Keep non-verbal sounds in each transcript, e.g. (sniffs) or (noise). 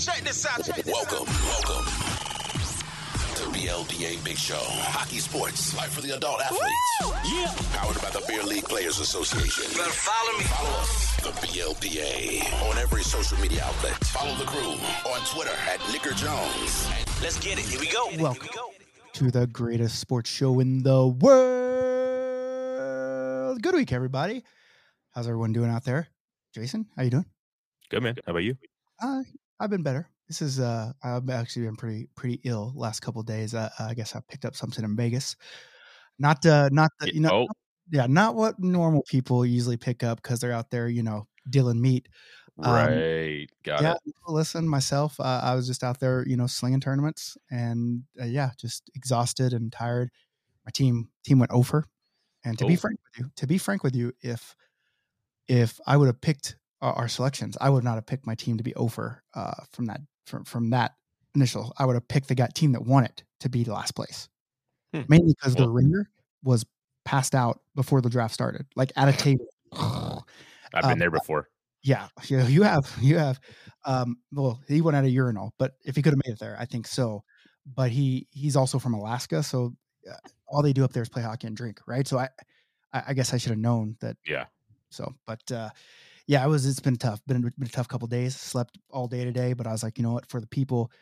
Check this out. Check this Welcome, welcome to BLPA Big Show. Hockey sports, life for the adult athletes. Yeah. Powered by the Beer League Players Association. Better follow me. Follow us, the BLPA, on every social media outlet. Follow the crew on Twitter at Nicker Jones. Let's get it. Here we go. Welcome. We go. to the greatest sports show in the world. Good week, everybody. How's everyone doing out there? Jason, how you doing? Good man. How about you? Uh, I've been better. This is uh, I've actually been pretty pretty ill last couple of days. Uh, I guess I picked up something in Vegas. Not uh, not the you know, oh, yeah, not what normal people usually pick up because they're out there, you know, dealing meat. um, right. Got yeah, it. listen, myself, uh, I was just out there, you know, slinging tournaments, and uh, yeah, just exhausted and tired. My team team went over, and to be Oh. frank with you, to be frank with you, if if I would have picked our, our selections, I would not have picked my team to be over uh, from that from from that initial. I would have picked the guy team that won it to be the last place, Hmm. mainly because the ringer was passed out before the draft started, like at a (laughs) table. I've been um, there before. Yeah, yeah, you have, you have. Um, well, he went out of urinal, but if he could have made it there, I think so. But he he's also from Alaska, so uh, all they do up there is play hockey and drink, right? So I, I, I guess I should have known that. Yeah. So, but uh, yeah, it was. It's been tough. Been been a tough couple days. Slept all day today, but I was like, you know what? For the people,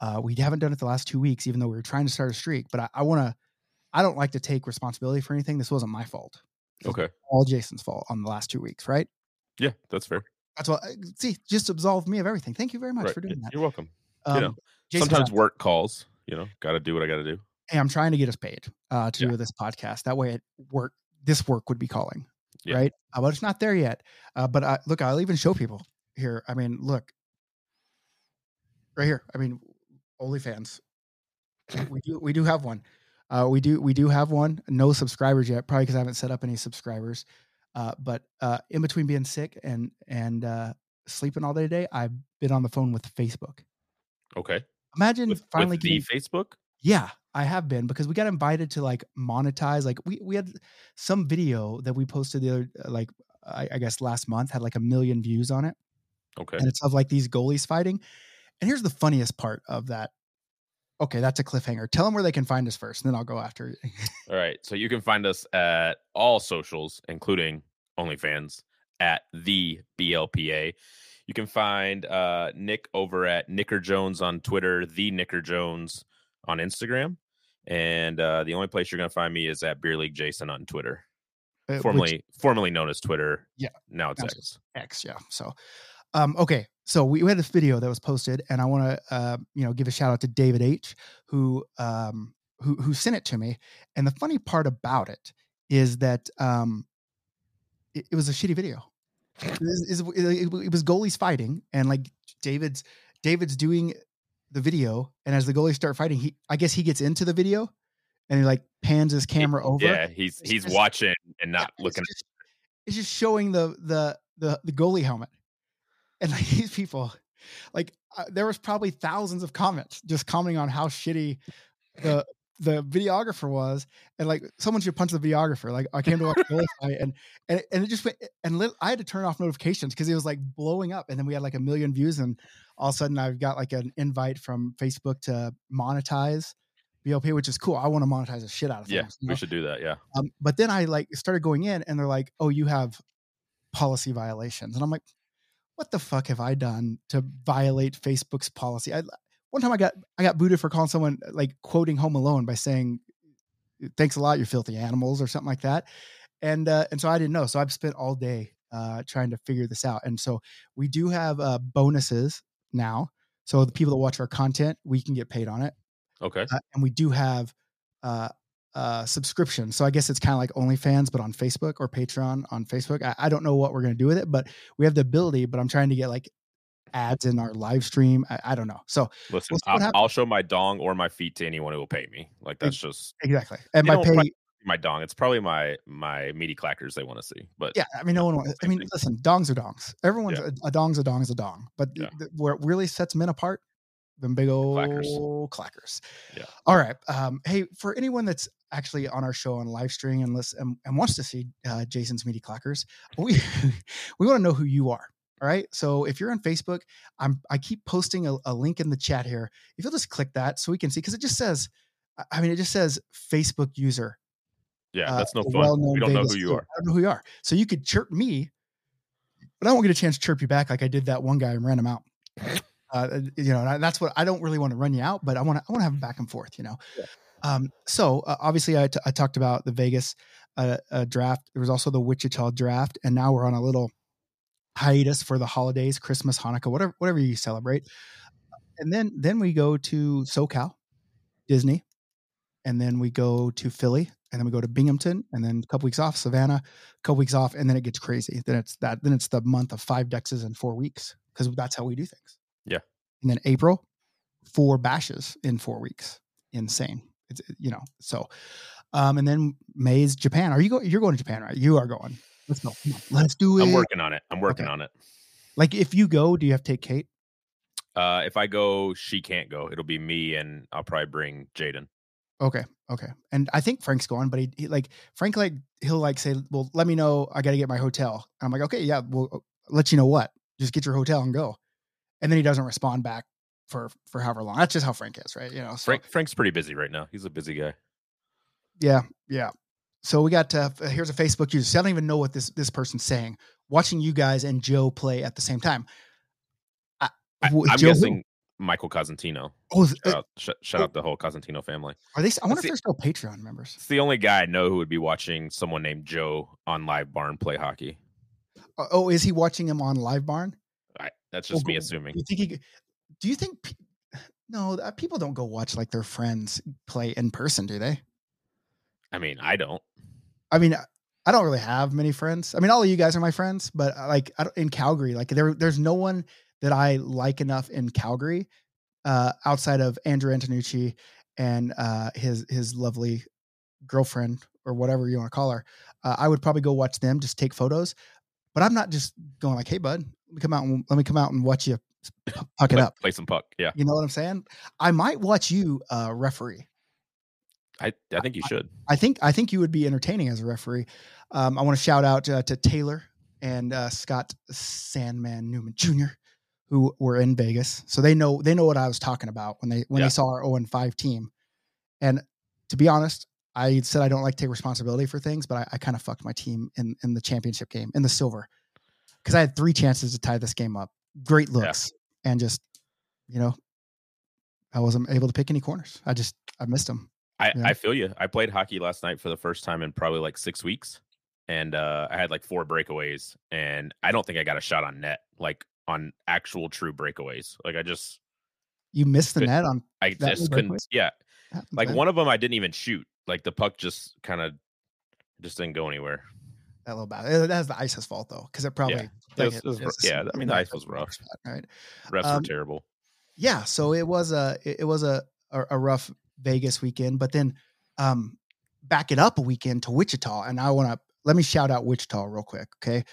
uh, we haven't done it the last two weeks, even though we were trying to start a streak. But I, I want to. I don't like to take responsibility for anything. This wasn't my fault. This Okay. All Jason's fault on the last two weeks, right? Yeah, that's fair. That's what. See, just absolve me of everything. Thank you very much Right. for doing that. You're welcome. Um, know, Jason, Sometimes uh, work calls. You know, got to do what I got to do. hey, I'm trying to get us paid uh, to Yeah. do this podcast. That way, it work. This work would be calling, Yeah. right? Uh, but it's not there yet. Uh, but I, look, I'll even show people here. I mean, look, right here. I mean, OnlyFans. we do we do have one. Uh, we do we do have one. No subscribers yet, probably because I haven't set up any subscribers. Uh, but uh, in between being sick and and uh, sleeping all day today, I've been on the phone with Facebook. Okay. Imagine With, finally with getting Facebook. yeah, I have been because we got invited to like monetize. Like we we had some video that we posted the other uh, like I, I guess last month had like a million views on it, Okay. and it's of like these goalies fighting. And here's the funniest part of that. Okay, that's a cliffhanger. Tell them where they can find us first, and then I'll go after. You. all right. So you can find us at all socials, including OnlyFans, at the BLPA. You can find uh, Nick over at Nicker Jones on Twitter, the Nicker Jones on Instagram, and uh, the only place you're going to find me is at Beer League Jason on Twitter, Uh, which- formerly formerly known as Twitter. Yeah. Now it's X. X, yeah. So, um, okay, so we, we had this video that was posted, and I want to, uh, you know, give a shout out to David H, who, um, who, who sent it to me. And the funny part about it is that, um, it, it was a shitty video. It was, it was- it was goalies fighting, and like David's, David's doing the video, and as the goalies start fighting, he, I guess he gets into the video, and he like pans his camera over. Yeah, he's It's he's just- watching and Yeah, not it's looking. just- It's just showing the the the the goalie helmet, and like (laughs) these people, like uh, there was probably thousands of comments just commenting on how shitty the the videographer was, and like someone should punch the videographer. Like I came to watch the goalie fight, and and it, and it just went, and lit, I had to turn off notifications because it was like blowing up, and then we had like a million views, and all of a sudden I've got like an invite from Facebook to monetize. BLP, which is cool. I want to monetize the shit out of Yeah, things. you we should do that. Yeah. Um, but then I like started going in and they're like, oh, you have policy violations. And I'm like, what the fuck have I done to violate Facebook's policy? I, one time I got I got booted for calling someone like quoting Home Alone by saying, "Thanks a lot, you filthy animals" or something like that. And uh, and so I didn't know. So I've spent all day uh, trying to figure this out. And so we do have uh, bonuses now. So the people that watch our content, we can get paid on it Okay. uh, and we do have uh, uh, subscription. So I guess it's kind of like OnlyFans, but on Facebook or Patreon on Facebook. I, I don't know what we're going to do with it, but we have the ability. But I'm trying to get like ads in our live stream. I, I don't know. So Listen, I'll. I'll show my dong or my feet to anyone who will pay me. Like that's just exactly, and my pay, my dong. It's probably my my meaty clackers they want to see. But yeah. I mean, no one. Wants, I mean, thing. listen, dongs are dongs. Everyone's Yeah. a, a dong's a dong is a dong. But Yeah. th- where it really sets men apart, them big old Clackers. clackers. Yeah. All right. Um, hey, for anyone that's actually on our show on live stream and listen and, and wants to see uh, Jason's meaty clackers, we (laughs) we want to know who you are. All right. So if you're on Facebook, I'm I keep posting a, a link in the chat here. If you'll just click that so we can see, because it just says, I mean, it just says Facebook user. Yeah, uh, that's no a fun. We don't know who you are. I don't know who you are. So you could chirp me, but I won't get a chance to chirp you back like I did that one guy and ran him out. Uh, you know, and that's what I don't really want to run you out, but I want to I want to have a back and forth. You know. Yeah. Um, so uh, obviously, I, t- I talked about the Vegas uh, uh, draft. There was also the Wichita draft, and now we're on a little hiatus for the holidays, Christmas, Hanukkah, whatever whatever you celebrate. And then then we go to SoCal, Disney, and then we go to Philly, and then we go to Binghamton, and then a couple weeks off, Savannah, a couple weeks off, and then it gets crazy. Then it's that then it's the month of five dexes in four weeks because that's how we do things. Yeah. And then April, four bashes in four weeks. Insane. It's you know so. Um, and then May's Japan. Are you going? You're going to Japan, right? You are going. Let's go. Let's do it. I'm working on it. I'm working Okay. on it. Like if you go, do you have to take Kate? Uh, if I go, she can't go. It'll be me, and I'll probably bring Jaden. Okay, okay. And I think Frank's gone, but he, he like Frank like he'll like say, "Well, let me know. I got to get my hotel." And I'm like, "Okay, yeah, we'll let you know what. Just get your hotel and go." And then he doesn't respond back for for however long. That's just how Frank is, right? You know. So, Frank Frank's pretty busy right now. He's a busy guy. Yeah, yeah. So we got uh, here's a Facebook user. So I don't even know what this this person's saying. Watching you guys and Joe play at the same time. I, I, who- I'm Joe guessing Michael Cosentino. Oh, Shout uh, out, sh- shout out the whole Cosentino family. are they? I wonder if they're still Patreon members. It's the only guy I know who would be watching someone named Joe on Live Barn play hockey. Uh, Oh, is he watching him on Live Barn? I, that's just me assuming. Do you think he? Do you think? No, people don't go watch like their friends play in person, do they? I mean, I don't. I mean, I- I don't really have many friends. I mean, all of you guys are my friends, but uh, like I don't, in Calgary, like there, there's no one that I like enough in Calgary uh, outside of Andrew Antonucci and uh, his his lovely girlfriend or whatever you want to call her. Uh, I would probably go watch them, just take photos. But I'm not just going like, "Hey, bud, let me come out and let me come out and watch you puck it Play, up." play some puck. Yeah, You know what I'm saying? I might watch you uh, referee. I, I think you should. I think I think you would be entertaining as a referee. Um, I want to shout out uh, to Taylor and uh, Scott Sandman Newman Jr. who were in Vegas, so they know they know what I was talking about when they when Yeah. they saw our 0 and 5 team. And to be honest, I said I don't like to take responsibility for things, but I, I kind of fucked my team in in the championship game in the silver because I had three chances to tie this game up. Great looks and just you know I wasn't able to pick any corners. I just I missed them. I, Yeah. I feel you. I played hockey last night for the first time in probably like six weeks, and uh, I had like four breakaways, and I don't think I got a shot on net, like on actual true breakaways. Like I just, You missed the net on I just couldn't. breakaways? Yeah, happens, like man. one of them I didn't even shoot. Like the puck just kind of just didn't go anywhere. that little bad. That's the ice's fault though, because it probably. It like, was- it was ro- a yeah, I mean, the ice was rough. Right. Refs Um, were terrible. Yeah. So it was a it it was a a, a rough Vegas weekend, but then um back it up a weekend to Wichita, and I want to let me shout out Wichita real quick. Okay,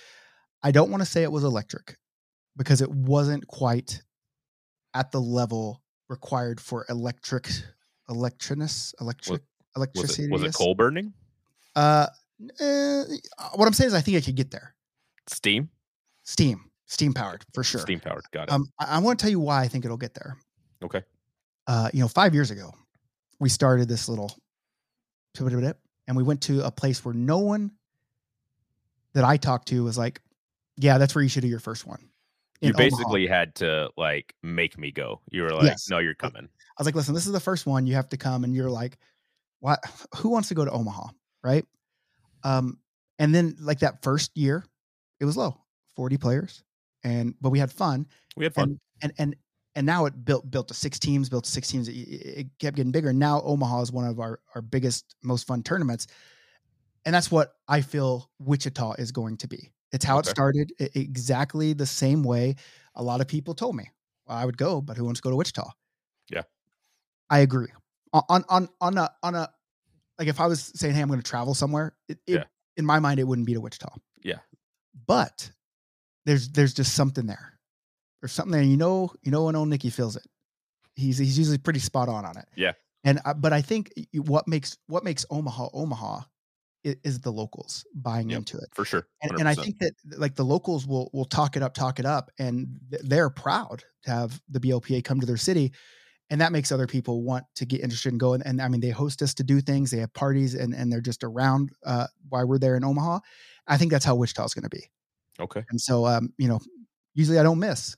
I don't want to say it was electric because it wasn't quite at the level required for electric electricness electric Was electricity. it was it coal burning? Uh, eh, what I'm saying is, I think I could get there. Steam, Steam, steam powered for sure. steam powered. Got it. Um, I, I want to tell you why I think it'll get there. okay. Uh, you know, five years ago, we started this little, and we went to a place where no one that I talked to was like, "Yeah, that's where you should do your first one." You in Omaha." basically had to like make me go. You were like, Yes. no, you're coming. I was like, "Listen, this is the first one. You have to come." And you're like, "What? (sighs) Who wants to go to Omaha?" Right? Um, and then like that first year, it was low, forty players, and but we had fun. We had fun. and and and and now it built built to six teams, built to six teams. It, it kept getting bigger. And now Omaha is one of our our biggest, most fun tournaments, and that's what I feel Wichita is going to be. It's how Okay. it started, exactly the same way. A lot of people told me well, I would go, but who wants to go to Wichita? Yeah. I agree. On on on on a on a like if I was saying, hey, I'm going to travel somewhere, it, it, Yeah. in my mind, it wouldn't be to Wichita. Yeah. But there's there's just something there. There's something there. You know, you know when old Nicky feels it. He's he's usually pretty spot on on it. Yeah. And I, but I think what makes what makes Omaha Omaha is the locals buying Yep. into it. for sure. And, and I think that like the locals will will talk it up, talk it up, and they're proud to have the BLPA come to their city, and that makes other people want to get interested in going. And I mean, they host us to do things, they have parties, and and they're just around uh, while we're there in Omaha. I think that's how Wichita is going to be. okay. And so, um, you know, usually I don't miss.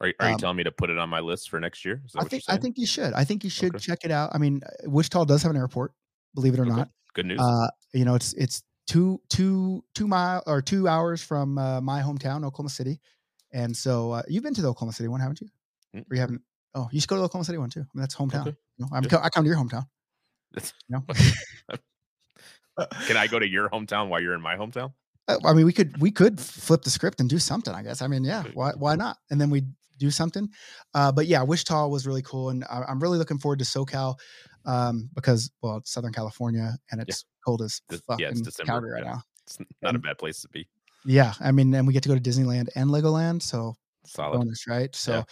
Are, are you um, telling me to put it on my list for next year? I think I think you should. I think you should Okay. check it out. I mean, uh, Wichita does have an airport, believe it or Okay. not. Good news. Uh, you know, it's it's two two two mile or two hours from uh, my hometown, Oklahoma City, and so uh, you've been to the Oklahoma City one, haven't you? Mm. Or you haven't? Oh, you should go to the Oklahoma City one too. I mean, that's hometown. Okay. You know, I'm Yeah. I come to your hometown. You know? (laughs) Can I go to your hometown while you're in my hometown? Uh, I mean, we could we could flip the script and do something. I guess. I mean, yeah. Why why not? And then we do something. Uh, but yeah, Wichita was really cool, and I, I'm really looking forward to SoCal um, because well, it's Southern California and it's cold as fuck yeah, it's December, Calgary right yeah. now. It's not a bad place to be. Yeah, I mean, and we get to go to Disneyland and Legoland, so Solid. bonus, right? So, Yeah.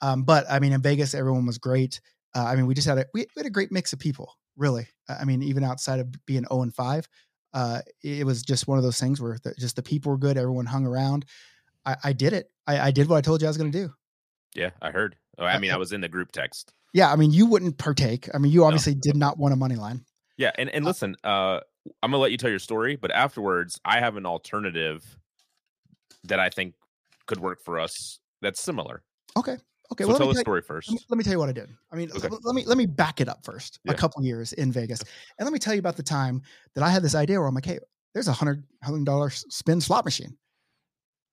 um, but I mean, in Vegas, everyone was great. Uh, I mean, we just had a we, we had a great mix of people, really. Uh, I mean, even outside of being zero and five, uh, it was just one of those things where the, just the people were good. Everyone hung around. I, I did it. I, I did what I told you I was going to do. Yeah, I heard. Oh, I mean, I was in the group text. Yeah, I mean, you wouldn't partake. I mean, you obviously did not want a money line. Yeah, and and listen, uh, I'm gonna let you tell your story, but afterwards, I have an alternative that I think could work for us. That's similar. Okay, okay. so well, tell let the me, tell, story let, first. me, let me tell you what I did. I mean, Okay. let me let me back it up first. Yeah. A couple years in Vegas, and let me tell you about the time that I had this idea where I'm like, hey, there's a hundred hundred dollar spin slot machine.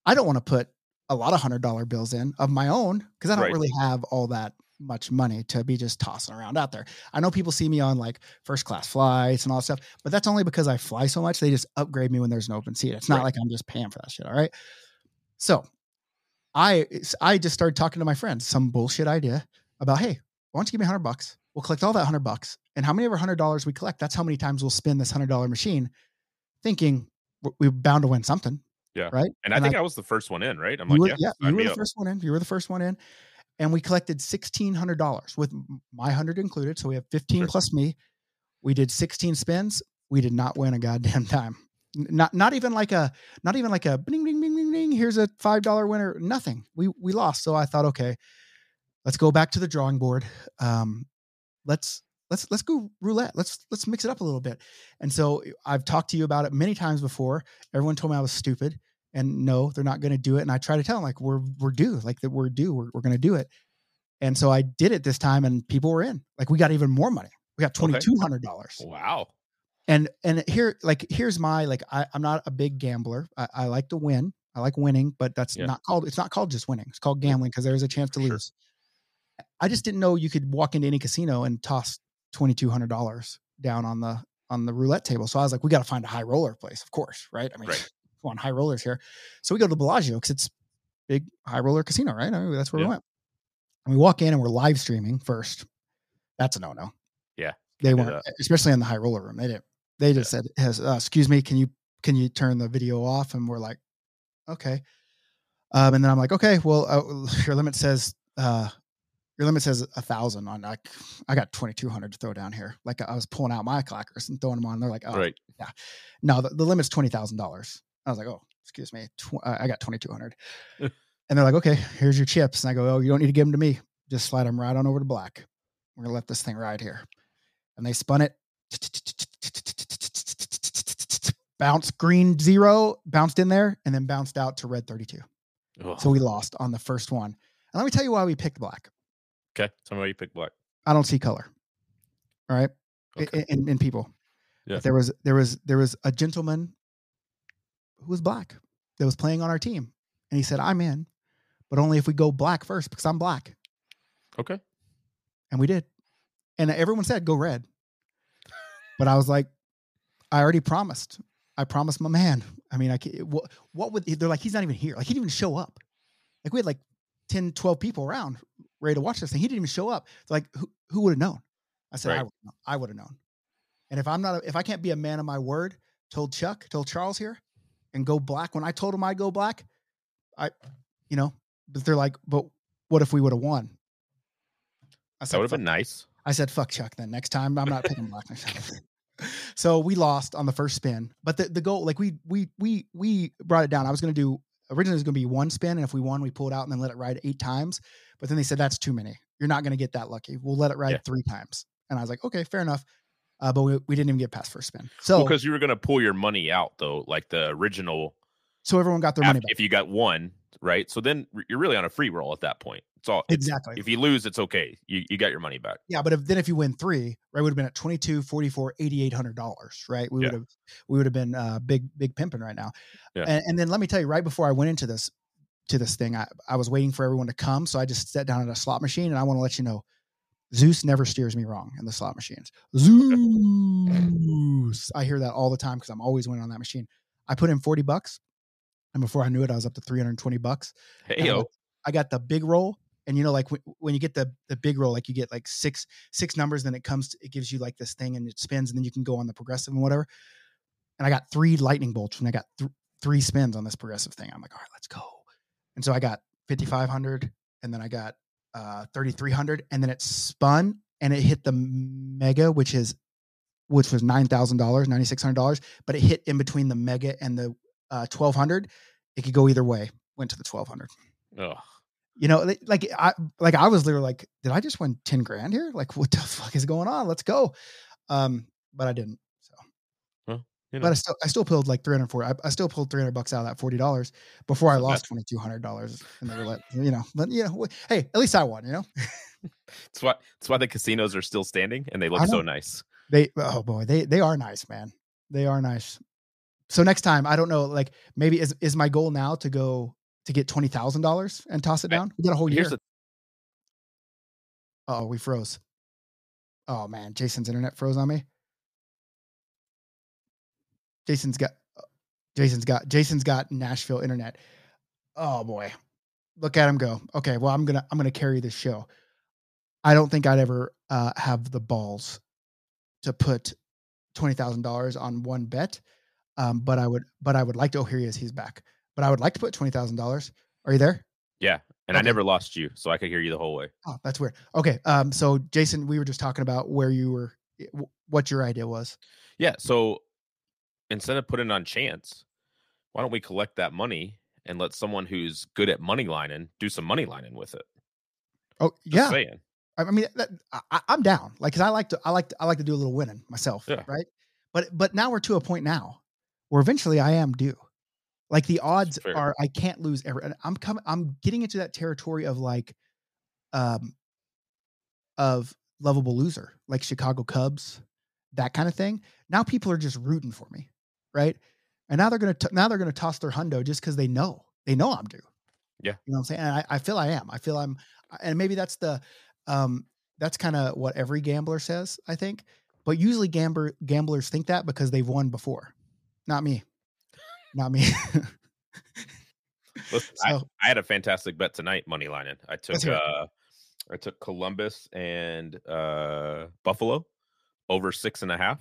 I don't want to put a lot of hundred dollar bills in of my own because I don't Right. really have all that much money to be just tossing around out there. I know people see me on like first class flights and all that stuff, but that's only because I fly so much. They just upgrade me when there's an open seat. It's not Right. like I'm just paying for that shit. All right. So I I just started talking to my friends, some bullshit idea about, hey, why don't you give me hundred bucks? We'll collect all that hundred bucks. And how many of our hundred dollars we collect, that's how many times we'll spin this hundred dollar machine, thinking we're, bound to win something. Yeah. Right. And I and think I, was the first one in, right? I'm like, were, yeah, yeah, you were the up. first one in. You were the first one in. And we collected sixteen hundred dollars with my hundred included. So we have fifteen Sure. plus me. We did sixteen spins. We did not win a goddamn (laughs) time. Not not even like a not even like a bing bing bing bing bing. Here's a five dollar winner. Nothing. We we lost. So I thought, okay, let's go back to the drawing board. Um, let's let's let's go roulette. Let's let's mix it up a little bit. And so I've talked to you about it many times before. Everyone told me I was stupid and no, they're not going to do it. And I try to tell them like we're we're due, like that we're due, we're, we're going to do it. And so I did it this time, and people were in. Like we got even more money. We got twenty Okay. two hundred dollars. Wow. And and here, like here's my like I, I'm not a big gambler. I, I like to win. I like winning, but that's Yeah. not called. It's not called just winning. It's called gambling because there's a chance to Sure. lose. I just didn't know you could walk into any casino and toss twenty two hundred dollars down on the on the roulette table. So I was like, we got to find a high roller place, of course, right? I mean, Right. Come on, high rollers here. So we go to the Bellagio because it's big high roller casino, right? I mean, that's where Yeah. we went. And we walk in and we're live streaming first. That's a no no. Yeah, they weren't, especially in the high roller room. They didn't. They just said, "Has uh, excuse me, can you can you turn the video off?" And we're like, "Okay." Um, and then I'm like, "Okay, well, uh, (laughs) your limit says uh, your limit says a thousand on like I got twenty two hundred to throw down here. Like I was pulling out my clackers and throwing them on. They're like, "Oh, Right. Yeah, no, the, the limit's twenty thousand dollars. I was like, oh, excuse me, tw- I got twenty two hundred. Uh. (laughs) and they're like, okay, here's your chips. And I go, oh, you don't need to give them to me. Just slide them right on over to black. We're gonna let this thing ride here. And they spun it. (laughs) Bounce green zero, bounced in there, and then bounced out to red 32. Ugh. So we lost on the first one. And let me tell you why we picked black. okay. Tell me why you picked black. I don't see color. All right. Okay. In, in people. Yeah. There was there was there was a gentleman who was black that was playing on our team. And he said, I'm in, but only if we go black first because I'm black. Okay. And we did. And everyone said go red. But I was like, I already promised. I promised my man. I mean, I ca- what, what would they're like, he's not even here. Like he didn't even show up. Like we had like 10, 12 people around ready to watch this thing. He didn't even show up. It's like, who, who would have known? I said, I Right. would have known. I would have known. And if I'm not, a, if I can't be a man of my word, told Chuck, told Charles here, and go black. When I told him I'd go black, I, you know, but they're like, but what if we would have won? I That would have been nice. I said, fuck Chuck then. Next time I'm not picking black (laughs) (laughs) so we lost on the first spin, but the, the goal, like we we we we brought it down. I was going to do originally it was going to be one spin, and if we won, we pull it out and then let it ride eight times. But then they said that's too many. You're not going to get that lucky. We'll let it ride Yeah. three times. And I was like, okay, fair enough. Uh, but we, we didn't even get past first spin. So because you were gonna pull your money out though, like the original. so everyone got their money back. If you got one, right? So then you're really on a free roll at that point. It's all it's- Exactly. If you lose, it's okay. You you got your money back. Yeah, but if then if you win three, right, we would have been at 22, 44, 8800 dollars, right? We Yeah. would have we would have been uh big big pimping right now. Yeah. And, and then let me tell you, right before I went into this to this thing, I, I was waiting for everyone to come. So I just sat down at a slot machine and I want to let you know Zeus never steers me wrong in the slot machines. Zeus. I hear that all the time because I'm always winning on that machine. I put in 40 bucks. And before I knew it, I was up to 320 bucks. Hey I yo, got- I got the big roll, and you know, like when, when you get the the big roll, like you get like six six numbers, then it comes, to, it gives you like this thing, and it spins, and then you can go on the progressive and whatever. And I got three lightning bolts, and I got th- three spins on this progressive thing. I'm like, all right, let's go. And so I got 5500, and then I got uh 3300, and then it spun, and it hit the mega, which is which was nine thousand dollars, ninety six hundred dollars, but it hit in between the mega and the uh, twelve hundred. It could go either way. Went to the twelve hundred Ugh. you know like i like i was literally like did i just win 10 grand here like what the (laughs) fuck is going on let's go um but i didn't you know. but i still i still pulled like 304 I, I still pulled 300 bucks out of that 40 dollars before i lost 2200 dollars in the roulette you know but you know hey at least i won you know it's why it's why the casinos are still standing and they look so nice. they oh boy they they are nice man they are nice so next time i don't know like maybe is is my goal now to go to get $20000 and toss it down we got a whole year the Oh, we froze. Oh man, Jason's internet froze on me. Jason's got Jason's got Jason's got Nashville internet. Oh boy. Look at him go. Okay, well I'm going to I'm going to carry this show. I don't think I'd ever uh have the balls to put $20,000 on one bet. Um but I would but I would like to oh here he is, he's back. But I would like to put $20,000. Are you there? yeah, and I never lost you, so I could hear you the whole way. Oh, that's weird. Okay. Um so Jason, we were just talking about where you were what your idea was. Yeah, so instead of putting it on chance, why don't we collect that money and let someone who's good at money lining do some money lining with it? Oh Just yeah, saying. I mean, that, I, I'm down. Like, cause I like to, I like, to, I like to do a little winning myself, Yeah. right? But, but now we're to a point now where eventually I am due. Like the odds are, I can't lose ever. And I'm coming, I'm getting into that territory of like, um, of lovable loser, like Chicago Cubs, that kind of thing. Now people are just rooting for me, right? And now they're gonna, t- now they're gonna toss their hundo just because they know, they know I'm due. Yeah. you know what I'm saying. And I, I feel I am. I feel I'm, and maybe that's the, um, that's kind of what every gambler says, I think. But usually gambler gamblers think that because they've won before. Not me. Not me. Listen, (laughs) I, So- I had a fantastic bet tonight, money lining. I took Let's hear it. uh I took Columbus and uh Buffalo over six and a half.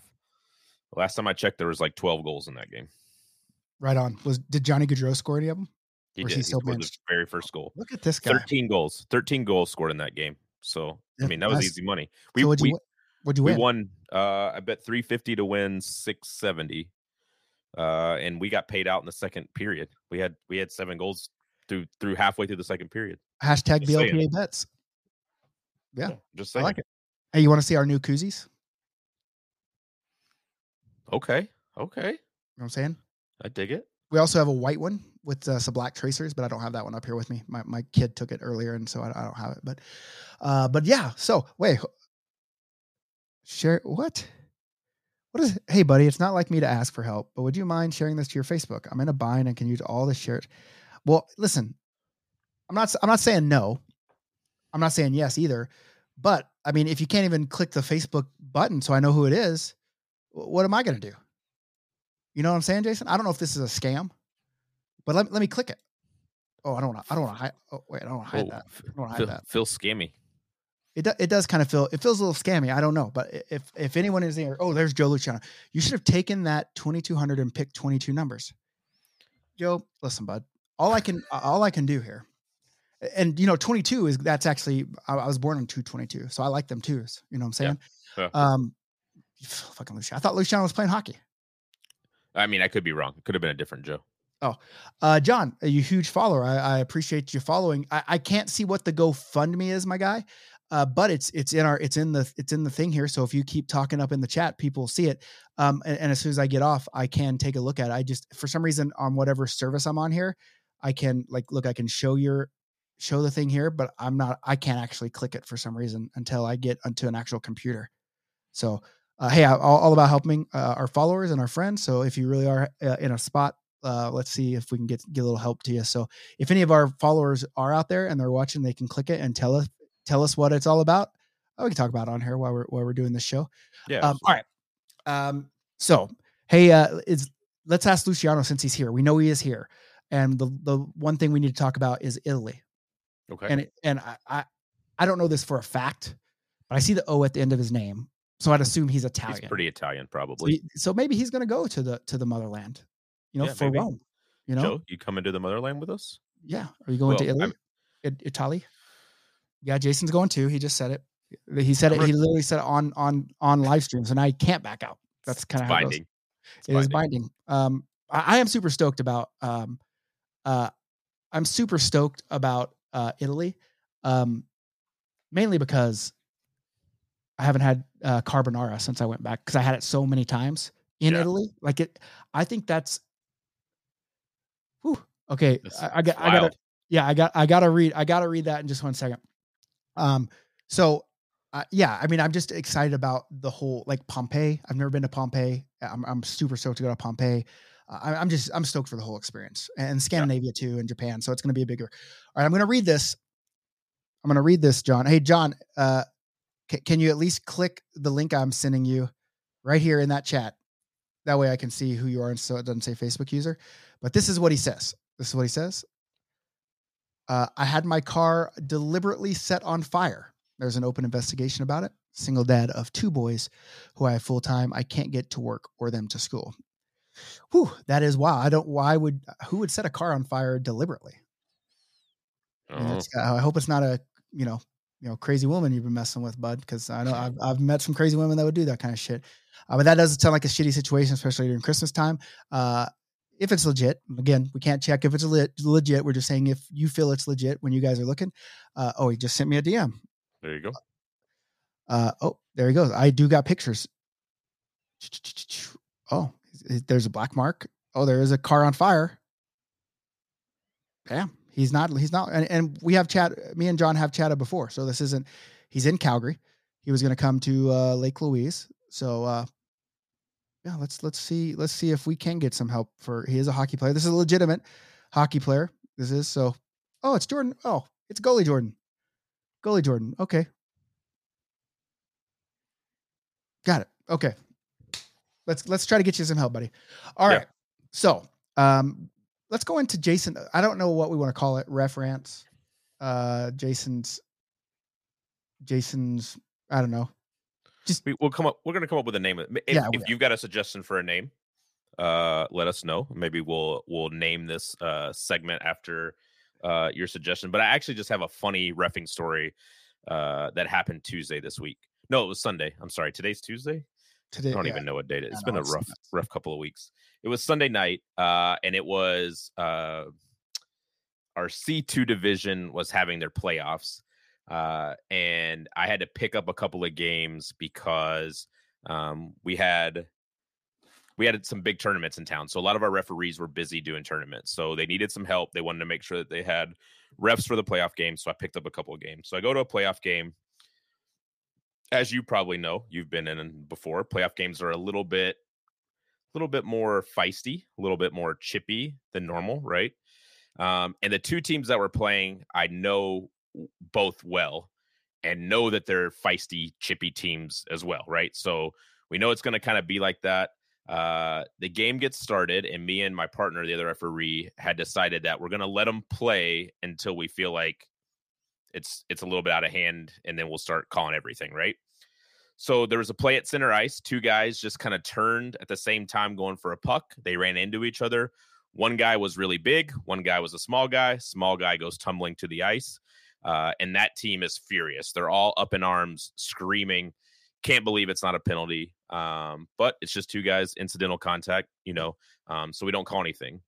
Last time I checked, there was like twelve goals in that game. right on. Was did Johnny Gaudreau score any of them? He Or did. he He still scored the benched? very first goal. Look at this guy. Thirteen goals. Thirteen goals scored in that game. So Yeah, I mean, that was easy money. We so what'd you, we, what'd you we won. Uh, I bet three fifty to win six seventy. Uh, and we got paid out in the second period. We had we had seven goals through through halfway through the second period. Hashtag Just saying. BLPA bets. Yeah, just I like it. Hey, you want to see our new koozies? Okay, okay, You know what I'm saying? I dig it. We also have a white one with uh, some black tracers, but I don't have that one up here with me. My my kid took it earlier, and so I, I don't have it. But uh, but yeah. So wait, share what? What is? Hey, buddy, it's not like me to ask for help, but would you mind sharing this to your Facebook? I'm in a bind and can use all the shares. Well, listen, I'm not. I'm not saying no. I'm not saying yes either. But I mean, if you can't even click the Facebook button, so I know who it is, what am I going to do? You know what I'm saying, Jason? I don't know if this is a scam, but let, let me click it. Oh, I don't want to. I don't want to hide. Oh, wait, I don't want to hide Oh, that. I don't hide Feel, that. feel scammy. It do, it does kind of feel it feels a little scammy. I don't know, but if if anyone is there, oh, there's Joe Luciano. You should have taken that 2200 and picked 22 numbers. Joe, listen, bud. All I can all I can do here, and you know, 22 is that's actually I, I was born on 222, so I like them twos. You know what I'm saying? Yeah. Um, Fucking Luciano. I thought Luciano was playing hockey. I mean, I could be wrong. It could have been a different Joe. Uh, John, a you huge follower. I, I appreciate you following. I, I can't see what the GoFundMe is, my guy. Uh, but it's it's in our it's in the it's in the thing here. So if you keep talking up in the chat, people see it. Um, and, and as soon as I get off, I can take a look at it. I just for some reason on whatever service I'm on here, I can like look. I can show your show the thing here, but I'm not. I can't actually click it for some reason until I get onto an actual computer. So uh, hey, all, all about helping uh, our followers and our friends. So if you really are uh, in a spot, uh, let's see if we can get get a little help to you. So if any of our followers are out there and they're watching, they can click it and tell us tell us what it's all about. Oh, we can talk about it on here while we're while we're doing this show. Yeah. Um, all right. Um, so hey, uh, is let's ask Luciano since he's here. We know he is here, and the the one thing we need to talk about is Italy. okay. And it, and I, I I don't know this for a fact, but I see the O at the end of his name, so I'd assume he's Italian. He's pretty Italian, So, probably. he- so maybe he's going to go to the to the motherland, you know, Yeah, for maybe. Rome. You know, Joe, you coming to the motherland with us? yeah. Are you going to Italy? I'm- Italy? Yeah, Jason's going too. He just said it. He said it. He literally said it on on on live streams, and I can't back out. That's kind of how it goes. binding. It's binding. Um, I, I am super stoked about. Um, uh, I'm super stoked about uh, Italy, um, mainly because I haven't had uh, carbonara since I went back because I had it so many times in Yeah. Italy. Like it, I think that's. Whew, okay, I, I got. I got. Yeah, I got. I got to read. I got to read that in just one second. Um. So. Uh, yeah, I mean, I'm just excited about the whole like Pompeii. I've never been to Pompeii. I'm, I'm super stoked to go to Pompeii. Uh, I, I'm just I'm stoked for the whole experience and Scandinavia too and Japan. So it's going to be a bigger. All right, I'm going to read this. I'm going to read this, John. Hey, John, uh, ca- can you at least click the link I'm sending you right here in that chat? That way I can see who you are, and so it doesn't say Facebook user. But this is what he says. This is what he says. Uh, I had my car deliberately set on fire. There's an open investigation about it. Single dad of two boys who I have full time. I can't get to work or them to school. Whew, that is wow. I don't. Why would who would set a car on fire deliberately? Oh, it's- I hope it's not a you know you know crazy woman you've been messing with, bud. Because I know (laughs) I've, I've met some crazy women that would do that kind of shit. Uh, but that doesn't sound like a shitty situation, especially during Christmas time. Uh, if it's legit, again, we can't check if it's le- legit. We're just saying if you feel it's legit when you guys are looking. Uh, oh, he just sent me a DM. there you go. Uh, oh, there he goes. I do got pictures. (sniffs) Oh, there's a black mark. Oh, there is a car on fire. Yeah, he's not. He's not. And, and we have chat. Me and John have chatted before, so this isn't. He's in Calgary. He was going to come to uh, Lake Louise. So uh, yeah, let's let's see let's see if we can get some help for. He is a hockey player. This is a legitimate hockey player. This is so. Oh, it's Jordan. Oh, it's goalie Jordan. Goalie Jordan. Okay, Got it. Okay. Let's let's try to get you some help, buddy. All Yeah. right. So um let's go into Jason. I don't know what we want to call it. Reference. Uh Jason's Jason's I don't know. We, we'll come up. We're gonna come up with a name. If, Yeah, if you've got a suggestion for a name, uh, let us know. Maybe we'll we'll name this uh segment after uh your suggestion. But I actually just have a funny refing story uh that happened Tuesday this week. No, it was Sunday. I'm sorry. Today's Tuesday. Today I don't yeah. even know what date it is. It's been a rough, rough couple of weeks. It was Sunday night, uh, and it was uh, our C2 division was having their playoffs. Uh, and I had to pick up a couple of games because um, we had we had some big tournaments in town. So a lot of our referees were busy doing tournaments. So they needed some help. They wanted to make sure that they had refs for the playoff game. So I picked up a couple of games. So I go to a playoff game as you probably know, you've been in before. Playoff games are a little bit, a little bit more feisty, a little bit more chippy than normal, right? Um, and the two teams that were playing, I know both well, and know that they're feisty, chippy teams as well, right? So we know it's going to kind of be like that. Uh, the game gets started, and me and my partner, the other referee, had decided that we're going to let them play until we feel like it's it's a little bit out of hand and then we'll start calling everything right so there was a play at center ice two guys just kind of turned at the same time going for a puck they ran into each other one guy was really big one guy was a small guy small guy goes tumbling to the ice uh, and that team is furious they're all up in arms screaming can't believe it's not a penalty Um, but it's just two guys, incidental contact, you know, um, so we don't call anything.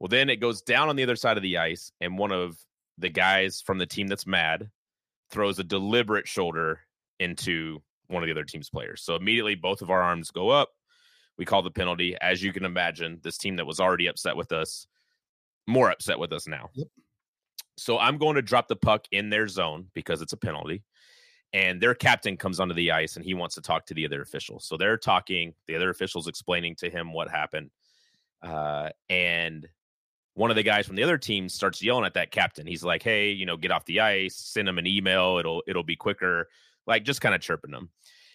Well, then it goes down on the other side of the ice, and one of the guys from the team that's mad throws a deliberate shoulder into one of the other team's players. So immediately both of our arms go up. We call the penalty. As you can imagine, this team that was already upset with us, more upset with us now. Yep. So I'm going to drop the puck in their zone because it's a penalty. And their captain comes onto the ice and he wants to talk to the other officials. So they're talking, the other officials explaining to him what happened. Uh, and one of the guys from the other team starts yelling at that captain. He's like, "Hey, you know, get off the ice. Send him an email. It'll it'll be quicker." Like just kind of chirping them.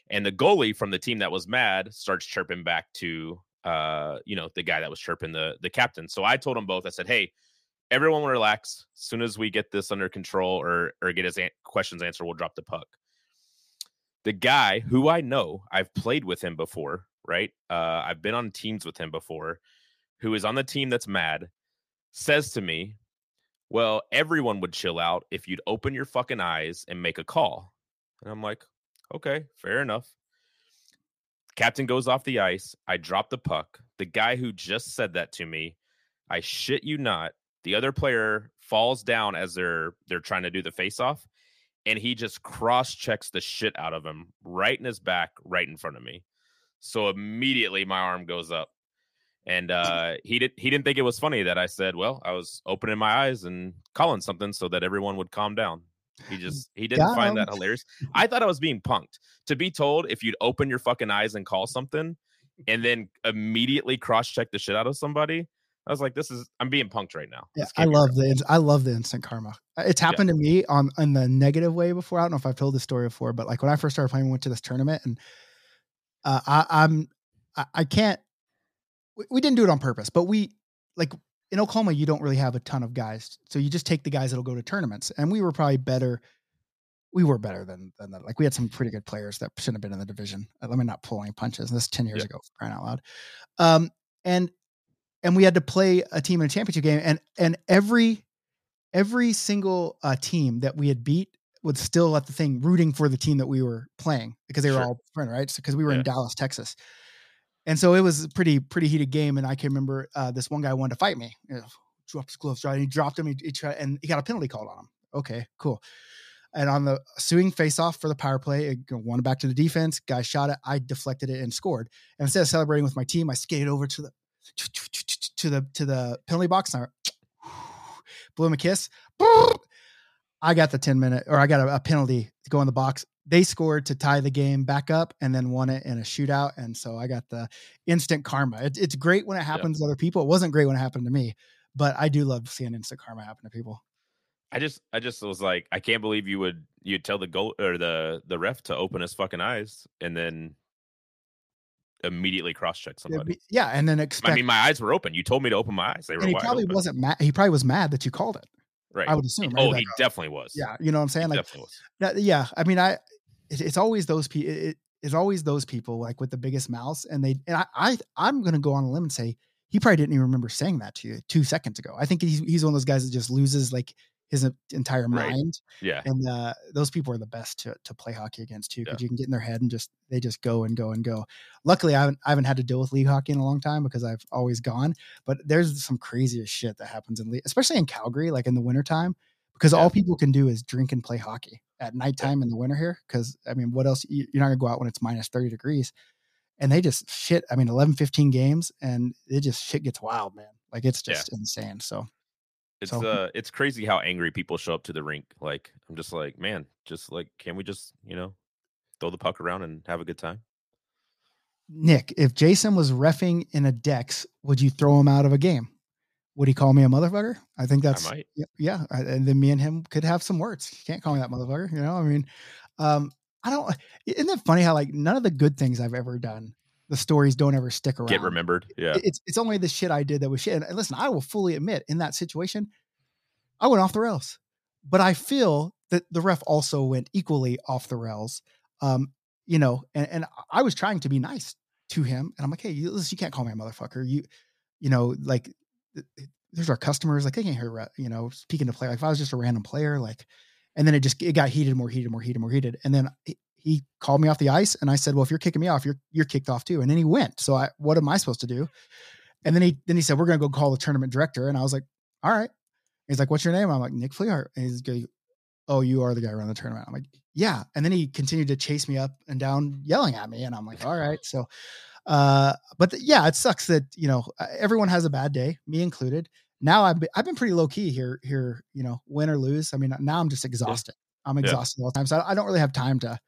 And the goalie from the team that was mad starts chirping back to uh, you know, the guy that was chirping the the captain. So I told them both. I said, "Hey, everyone relax. As soon as we get this under control or or get his an- questions answered, we'll drop the puck." The guy who I know, I've played with him before, right? Uh, I've been on teams with him before, who is on the team that's mad says to me, Well, everyone would chill out if you'd open your fucking eyes and make a call. And I'm like, Okay, fair enough. Captain goes off the ice. I drop the puck. The guy who just said that to me, I shit you not, the other player falls down as they're they're trying to do the face off and he just cross checks the shit out of him right in his back right in front of me so immediately my arm goes up and uh, he did he didn't think it was funny that I said, "Well, I was opening my eyes and calling something so that everyone would calm down." He just he didn't Got find him. that hilarious. I thought I was being punked. To be told if you'd open your fucking eyes and call something, and then immediately cross check the shit out of somebody, I was like, "This is I'm being punked right now." Yeah, I love real. the I love the instant karma. Uh, It's happened to me on in the negative way before. I don't know if I've told this story before, but like when I first started playing, we went to this tournament, and uh, I, I'm I, I can't. We, we didn't do it on purpose, but we like in Oklahoma, you don't really have a ton of guys, so you just take the guys that'll go to tournaments, and we were probably better. We were better than than that. Like we had some pretty good players that shouldn't have been in the division. Uh, Let me not pull any punches. This is ten years Yeah. ago, crying out loud. Um, and and we had to play a team in a championship game and and every every single uh, team that we had beat was still at the thing rooting for the team that we were playing because they were Sure. all friends right so because we were Yeah. in dallas texas and so it was a pretty pretty heated game and i can remember uh, this one guy wanted to fight me you know, dropped his gloves right he dropped him he, he tried, and he got a penalty called on him okay cool and on the suing face off for the power play, it won back to the defense. Guy shot it. I deflected it and scored. And instead of celebrating with my team, I skated over to the to the to the penalty box and I (sighs) blew him a kiss. I got the 10 minute or I got a, a penalty to go in the box. They scored to tie the game back up and then won it in a shootout. And so I got the instant karma. It, it's great when it happens to other people. It wasn't great when it happened to me, but I do love seeing instant karma happen to people. I just I just was like, I can't believe you would you'd tell the goal or the the ref to open his fucking eyes and then immediately cross check somebody. be- yeah. And then expect, I mean, my eyes were open. You told me to open my eyes. They were and he probably open. wasn't mad. He probably was mad that you called it. Right. I would assume. right? oh, Like, he definitely was. yeah. You know what I'm he saying? Like, definitely was. that, yeah i mean i it, it's always those people it, it's always those people like with the biggest mouths and they and i, I i'm gonna go on a limb and say he probably didn't even remember saying that to you two seconds ago i think he's, he's one of those guys that just loses like his entire Right. mind Yeah. and uh, those people are the best to, to play hockey against too because Yeah. you can get in their head and just they just go and go and go luckily I haven't, I haven't had to deal with league hockey in a long time because i've always gone but there's some craziest shit that happens in league especially in calgary like in the wintertime because Yeah. all people can do is drink and play hockey at nighttime in the winter here because i mean what else you- you're not gonna go out when it's minus 30 degrees and they just shit i mean 11 15 games and it just shit gets wild man like it's Yeah. just insane so It's So- uh it's crazy how angry people show up to the rink. Like I'm just like, man, just like can we just, you know, throw the puck around and have a good time? Nick, if Jason was refing in a Dex, would you throw him out of a game? Would he call me a motherfucker? I think that's I yeah, yeah. I- And then me and him could have some words. You can't call me that motherfucker. You know, I mean, um, I don't. Isn't it funny how like none of the good things I've ever done, the stories don't ever stick around. Get remembered. Yeah. It- It's it's only the shit I did that was shit. And listen, I will fully admit in that situation, I went off the rails. But I feel that the ref also went equally off the rails. Um, you know, and, and I was trying to be nice to him. And I'm like, hey, you, listen, you can't call me a motherfucker. You, you know, like th- th- there's our customers, like they can't hear, you know, speaking to play. Like if I was just a random player, like, and then it just it got heated, more heated, more heated, more heated. And then he, called me off the ice, and I said, "Well, if you're kicking me off, you're you're kicked off too." And then he went. So I, what am I supposed to do? And then he then he said, "We're gonna go call the tournament director," and I was like, "All right." He's like, "What's your name?" I'm like, "Nick Fleehart." And he's going, "Oh, you are the guy running the tournament." I'm like, "Yeah." And then he continued to chase me up and down, yelling at me, and I'm like, "All right." So, uh, but yeah, it sucks that you know everyone has a bad day, me included. Now I've been, I've been pretty low key here here, you know, win or lose. I mean, now I'm just exhausted. I'm Yeah. exhausted all the time, so I don't really have time to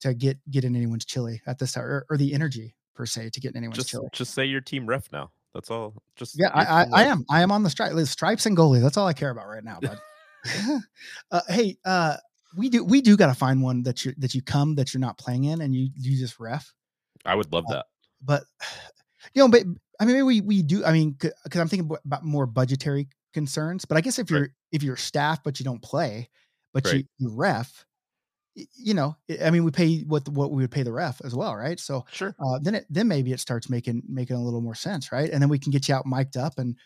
to get get in anyone's chili at this hour, or, or the energy per se to get in anyone's Just chili. just say your team ref now. That's all. Just Yeah, I, I, I am. I am on the stripe. Stripes and goalie. That's all I care about right now, bud. (laughs) (laughs) uh, hey, uh, we do we do got to find one that you that you come that you're not playing in and you you just ref. I would love Uh, that. But (sighs) you know, but I mean, maybe we we do. I mean, because I'm thinking about more budgetary concerns. But I guess if you're if you're staff but you don't play, but you Right. you ref, y- you know, I- I mean, we pay what what we would pay the ref as well, right? So Sure. uh, then it then maybe it starts making making a little more sense, right? And then we can get you out mic'd up and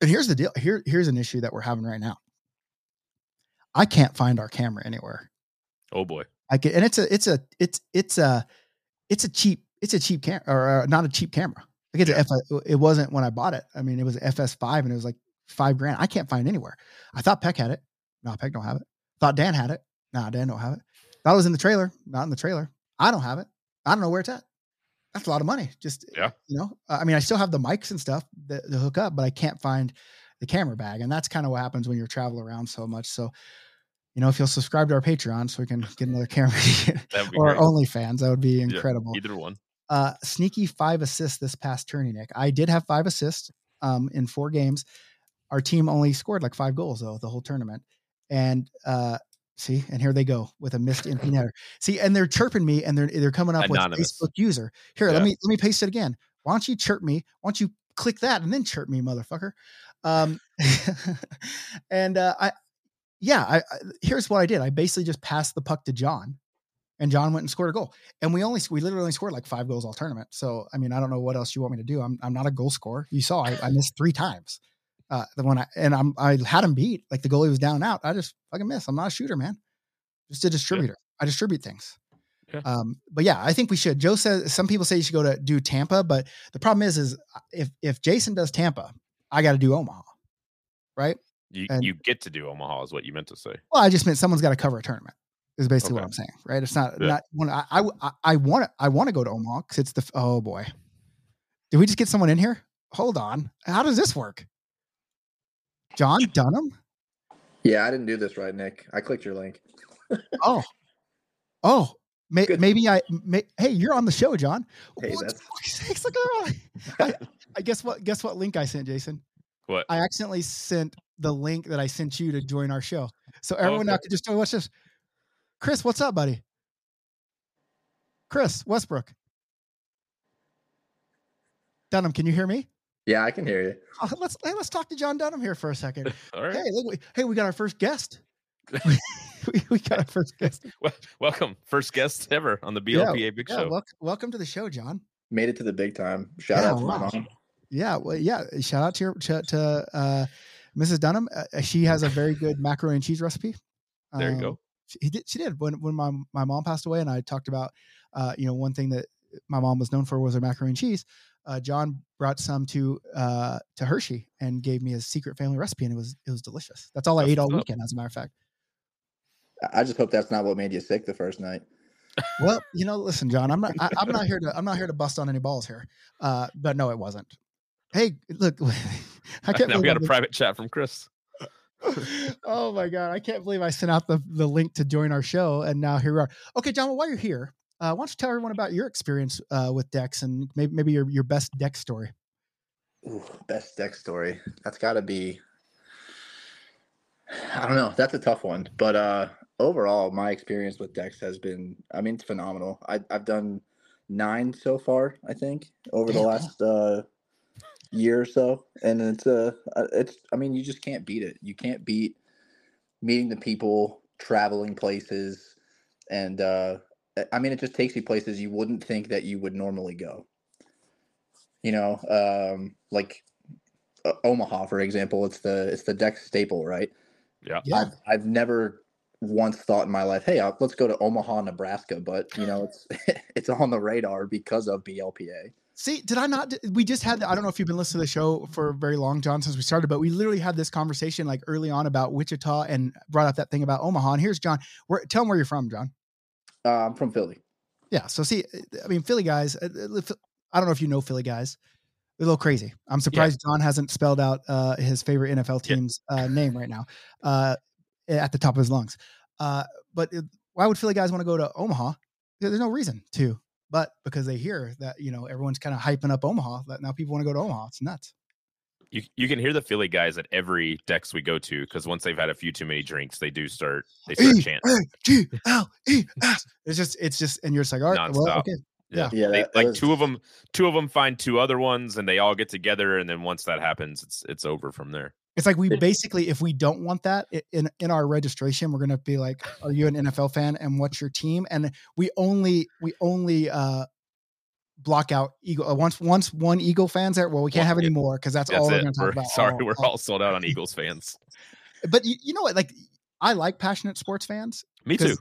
and here's the deal. Here here's an issue that we're having right now. I can't find our camera anywhere. Oh boy. I can, and it's a it's a it's it's a it's a cheap it's a cheap camera or uh, not a cheap camera. Like it's a F, it wasn't when I bought it. I mean, it was FS5 and it was like five grand. I can't find anywhere. I thought Peck had it. No, Peck don't have it. Thought Dan had it. Nah, Dan don't have it. Thought it was in the trailer. Not in the trailer. I don't have it. I don't know where it's at. That's a lot of money. Just Yeah. you know. Uh, I mean, I still have the mics and stuff that to hook up, but I can't find the camera bag, and that's kind of what happens when you're traveling around so much. So, you know, if you'll subscribe to our Patreon, so we can get another (laughs) camera, That or great. OnlyFans, that would be incredible Either one. uh sneaky five assists this past tourney nick i did have five assists um in four games our team only scored like five goals though the whole tournament and uh see and here they go with a missed empty netter see and they're chirping me and they're they're coming up Anonymous. with facebook user here Yeah. let me let me paste it again why don't you chirp me why don't you click that and then chirp me motherfucker um (laughs) and uh i yeah I, I here's what i did i basically just passed the puck to john and John went and scored a goal. And we only we literally only scored like five goals all tournament. So I mean, I don't know what else you want me to do. I'm I'm not a goal scorer. You saw I, I missed three times. Uh the one I and I'm I had him beat. Like the goalie was down and out. I just fucking miss. I'm not a shooter, man. Just a distributor. I distribute things. Yeah. Um, but yeah, I think we should. Joe says some people say you should go to do Tampa, but the problem is, is if if Jason does Tampa, I got to do Omaha, right? You And- you get to do Omaha is what you meant to say. Well, I just meant someone's got to cover a tournament. Is basically what I'm saying, right? It's not Yeah. not one. I I I- want to I want to go to Omaha because it's the oh boy. Did we just get someone in here? Hold on, how does this work? John Dunham? Yeah, I didn't do this right, Nick. I clicked your link. (laughs) Oh, oh, may, maybe I. May, hey, you're on the show, John. Hey, What- that's- fuck's sakes, look at. I, I guess what guess what link I sent, Jason. What? I accidentally sent the link that I sent you to join our show. So oh, everyone now okay. can just oh, watch this. Chris, what's up, buddy? Chris Westbrook. Dunham, can you hear me? Yeah, I can hear you. Oh, let's hey, let's talk to John Dunham here for a second. (laughs) All right. Hey, look, we, hey, we got our first guest. (laughs) (laughs) we, we got our first guest. Wel- welcome, first guest ever on the Yeah, BLPA Big Yeah, Show. welcome, welcome to the show, John. Made it to the big time. Shout Yeah, out to my wow. mom. Yeah, well, yeah. Shout out to your to, to uh, Mrs. Dunham. Uh, she has a very good macaroni and cheese recipe. there you Um, go. she, he did, she did when when my my mom passed away, and I talked about uh, you know one thing that my mom was known for was her macaroni and cheese. Uh, John brought some to uh, to Hershey and gave me a secret family recipe, and it was it was delicious. That's all I That's ate all what's up. weekend, as a matter of fact. I just hope that's not what made you sick the first night. Well, you know, listen, John, I'm not I, I'm not (laughs) here to I'm not here to bust on any balls here, uh, but no, it wasn't. Hey, look, (laughs) I can't. now we got a I'm- private chat from Chris. (laughs) oh my god, I can't believe I sent out the the link to join our show, and now here we are. Okay, John, well, while you're here, uh, why don't you tell everyone about your experience uh, with Dex and maybe maybe your your best Dex story? Ooh, best deck story. That's got to be. I don't know. That's a tough one, but uh, overall, my experience with Dex has been. I mean, it's phenomenal. I, I've done nine so far. I think over the last uh, year or so, and it's uh, uh, it's. I mean, you just can't beat it. You can't beat meeting the people, traveling places, and uh, I mean, it just takes you places you wouldn't think that you would normally go. You know, um, like uh, Omaha, for example, it's the it's the Dex staple, right? Yeah. Yeah, I've I've never once thought in my life, hey, uh, let's go to Omaha, Nebraska, but you know, it's (laughs) it's on the radar because of BLPA. See, did I not? We just had. I don't know if you've been listening to the show for very long, John, since we started, but we literally had this conversation like early on about Wichita and brought up that thing about Omaha. And here's John. Where, tell him where you're from, John. Uh, I'm from Philly. Yeah. So see, I mean, Philly guys. uh, uh, I don't know if you know Philly guys. They're a little crazy. I'm surprised John hasn't spelled out uh, his favorite NFL Yeah. team's uh, name right now uh, at the top of his lungs. Uh, but it, why would Philly guys want to go to Omaha? There's no reason to, but because they hear that you know everyone's kind of hyping up Omaha, that now people want to go to Omaha. It's nuts. You you can hear the Philly guys at every Dex we go to because once they've had a few too many drinks, they do start they start E chanting. A G L E S. It's just it's just and you're just like all right, well, okay. Yeah. Yeah, They- that- that like was- two of them, two of them find two other ones, and they all get together, and then once that happens, it's it's over from there. It's like we basically, if we don't want that in in our registration, we're gonna be like, "Are you an NFL fan? And what's your team?" And we only we only uh block out Eagle uh, once once one Eagle fans there. Well, we can't have any more because that's, That's all we're it. gonna talk about. (laughs) sorry, all- we're all- all sold out on Eagles fans. (laughs) But you, you know what? Like, I like passionate sports fans, Me too.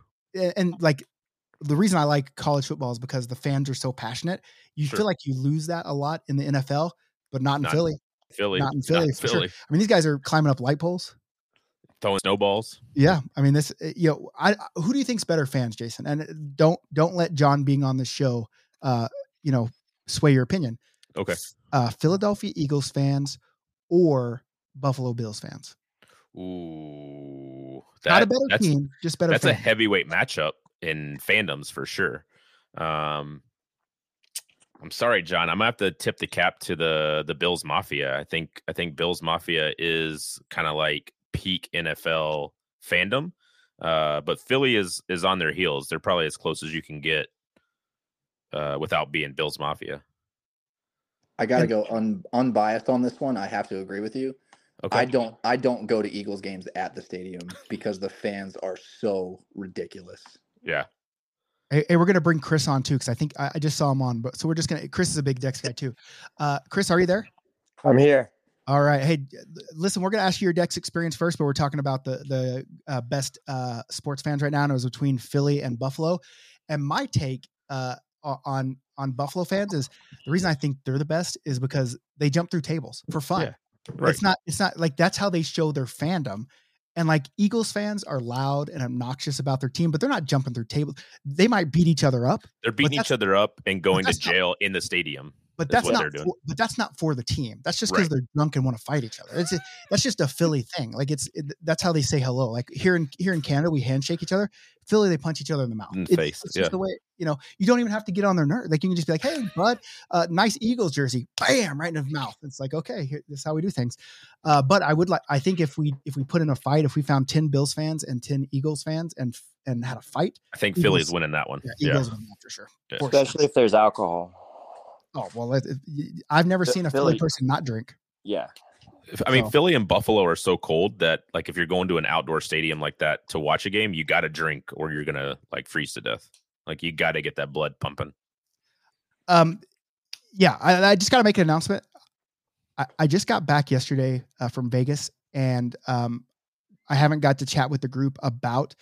and like the reason I like college football is because the fans are so passionate. You Sure. feel like you lose that a lot in the NFL, but not in Not- Philly. Philly, not in Philly, for sure. I mean, these guys are climbing up light poles. throwing snowballs. Yeah, I mean this. uh, You know, I who do you think's better fans, Jason? And uh, don't don't let John being on the show, uh, you know, sway your opinion. Okay. Uh, Philadelphia Eagles fans or Buffalo Bills fans? Ooh, Not a better team, just better. that's a heavyweight matchup in fandoms for sure. Um, I'm sorry, John. I'm gonna have to tip the cap to the the Bills Mafia. I think I think Bills Mafia is kind of like peak NFL fandom. Uh, but Philly is is on their heels. They're probably as close as you can get uh, without being Bills Mafia. I got to go un, unbiased on this one. I have to agree with you. Okay. I don't. I don't go to Eagles games at the stadium because the fans are so ridiculous. yeah. Hey, hey, we're gonna bring Chris on too because I think I, I just saw him on. But so we're just gonna. Chris is a big Dex guy too. Uh, Chris, are you there? I'm here. All right. Hey, listen, we're going to ask you your Dex experience first, but we're talking about the the uh, best uh, sports fans right now, and it was between Philly and Buffalo. And my take uh, o- on on Buffalo fans is the reason I think they're the best is because they jump through tables for fun. Yeah, Right. It's not it's not like that's how they show their fandom. And like Eagles fans are loud and obnoxious about their team, but they're not jumping through tables. They might beat each other up, They're beating each other up and going to that's not- jail in the stadium. but That's not they're doing. for, but that's not for the team. That's just because Right. they're drunk and want to fight each other. It's a, that's just a Philly thing. Like it's it, that's how they say hello. Like here in here in Canada, we handshake each other. Philly, they punch each other in the mouth. In the It's- face, It's yeah. just the way you know. You don't even have to get on their nerve. Like you can just be like, "Hey, bud, uh, nice Eagles jersey." Bam, right in the mouth. It's like, okay, here, this is how we do things. Uh, but I would like. I think if we if we put in a fight, if we found ten Bills fans and ten Eagles fans and and had a fight, I think Eagles- Philly's winning that one. yeah, Yeah. Eagles win that for sure. Yeah. For sure. Especially if there's alcohol. Oh well, it, it- y- I've never Phil- seen a Philly Philly- person not drink. Yeah. I mean, So- Philly and Buffalo are so cold that like if you're going to an outdoor stadium like that to watch a game, you got to drink or you're gonna like freeze to death. Like you got to get that blood pumping. Um, yeah, I, I just got to make an announcement. I, I just got back yesterday uh, from Vegas, and um, I haven't got to chat with the group about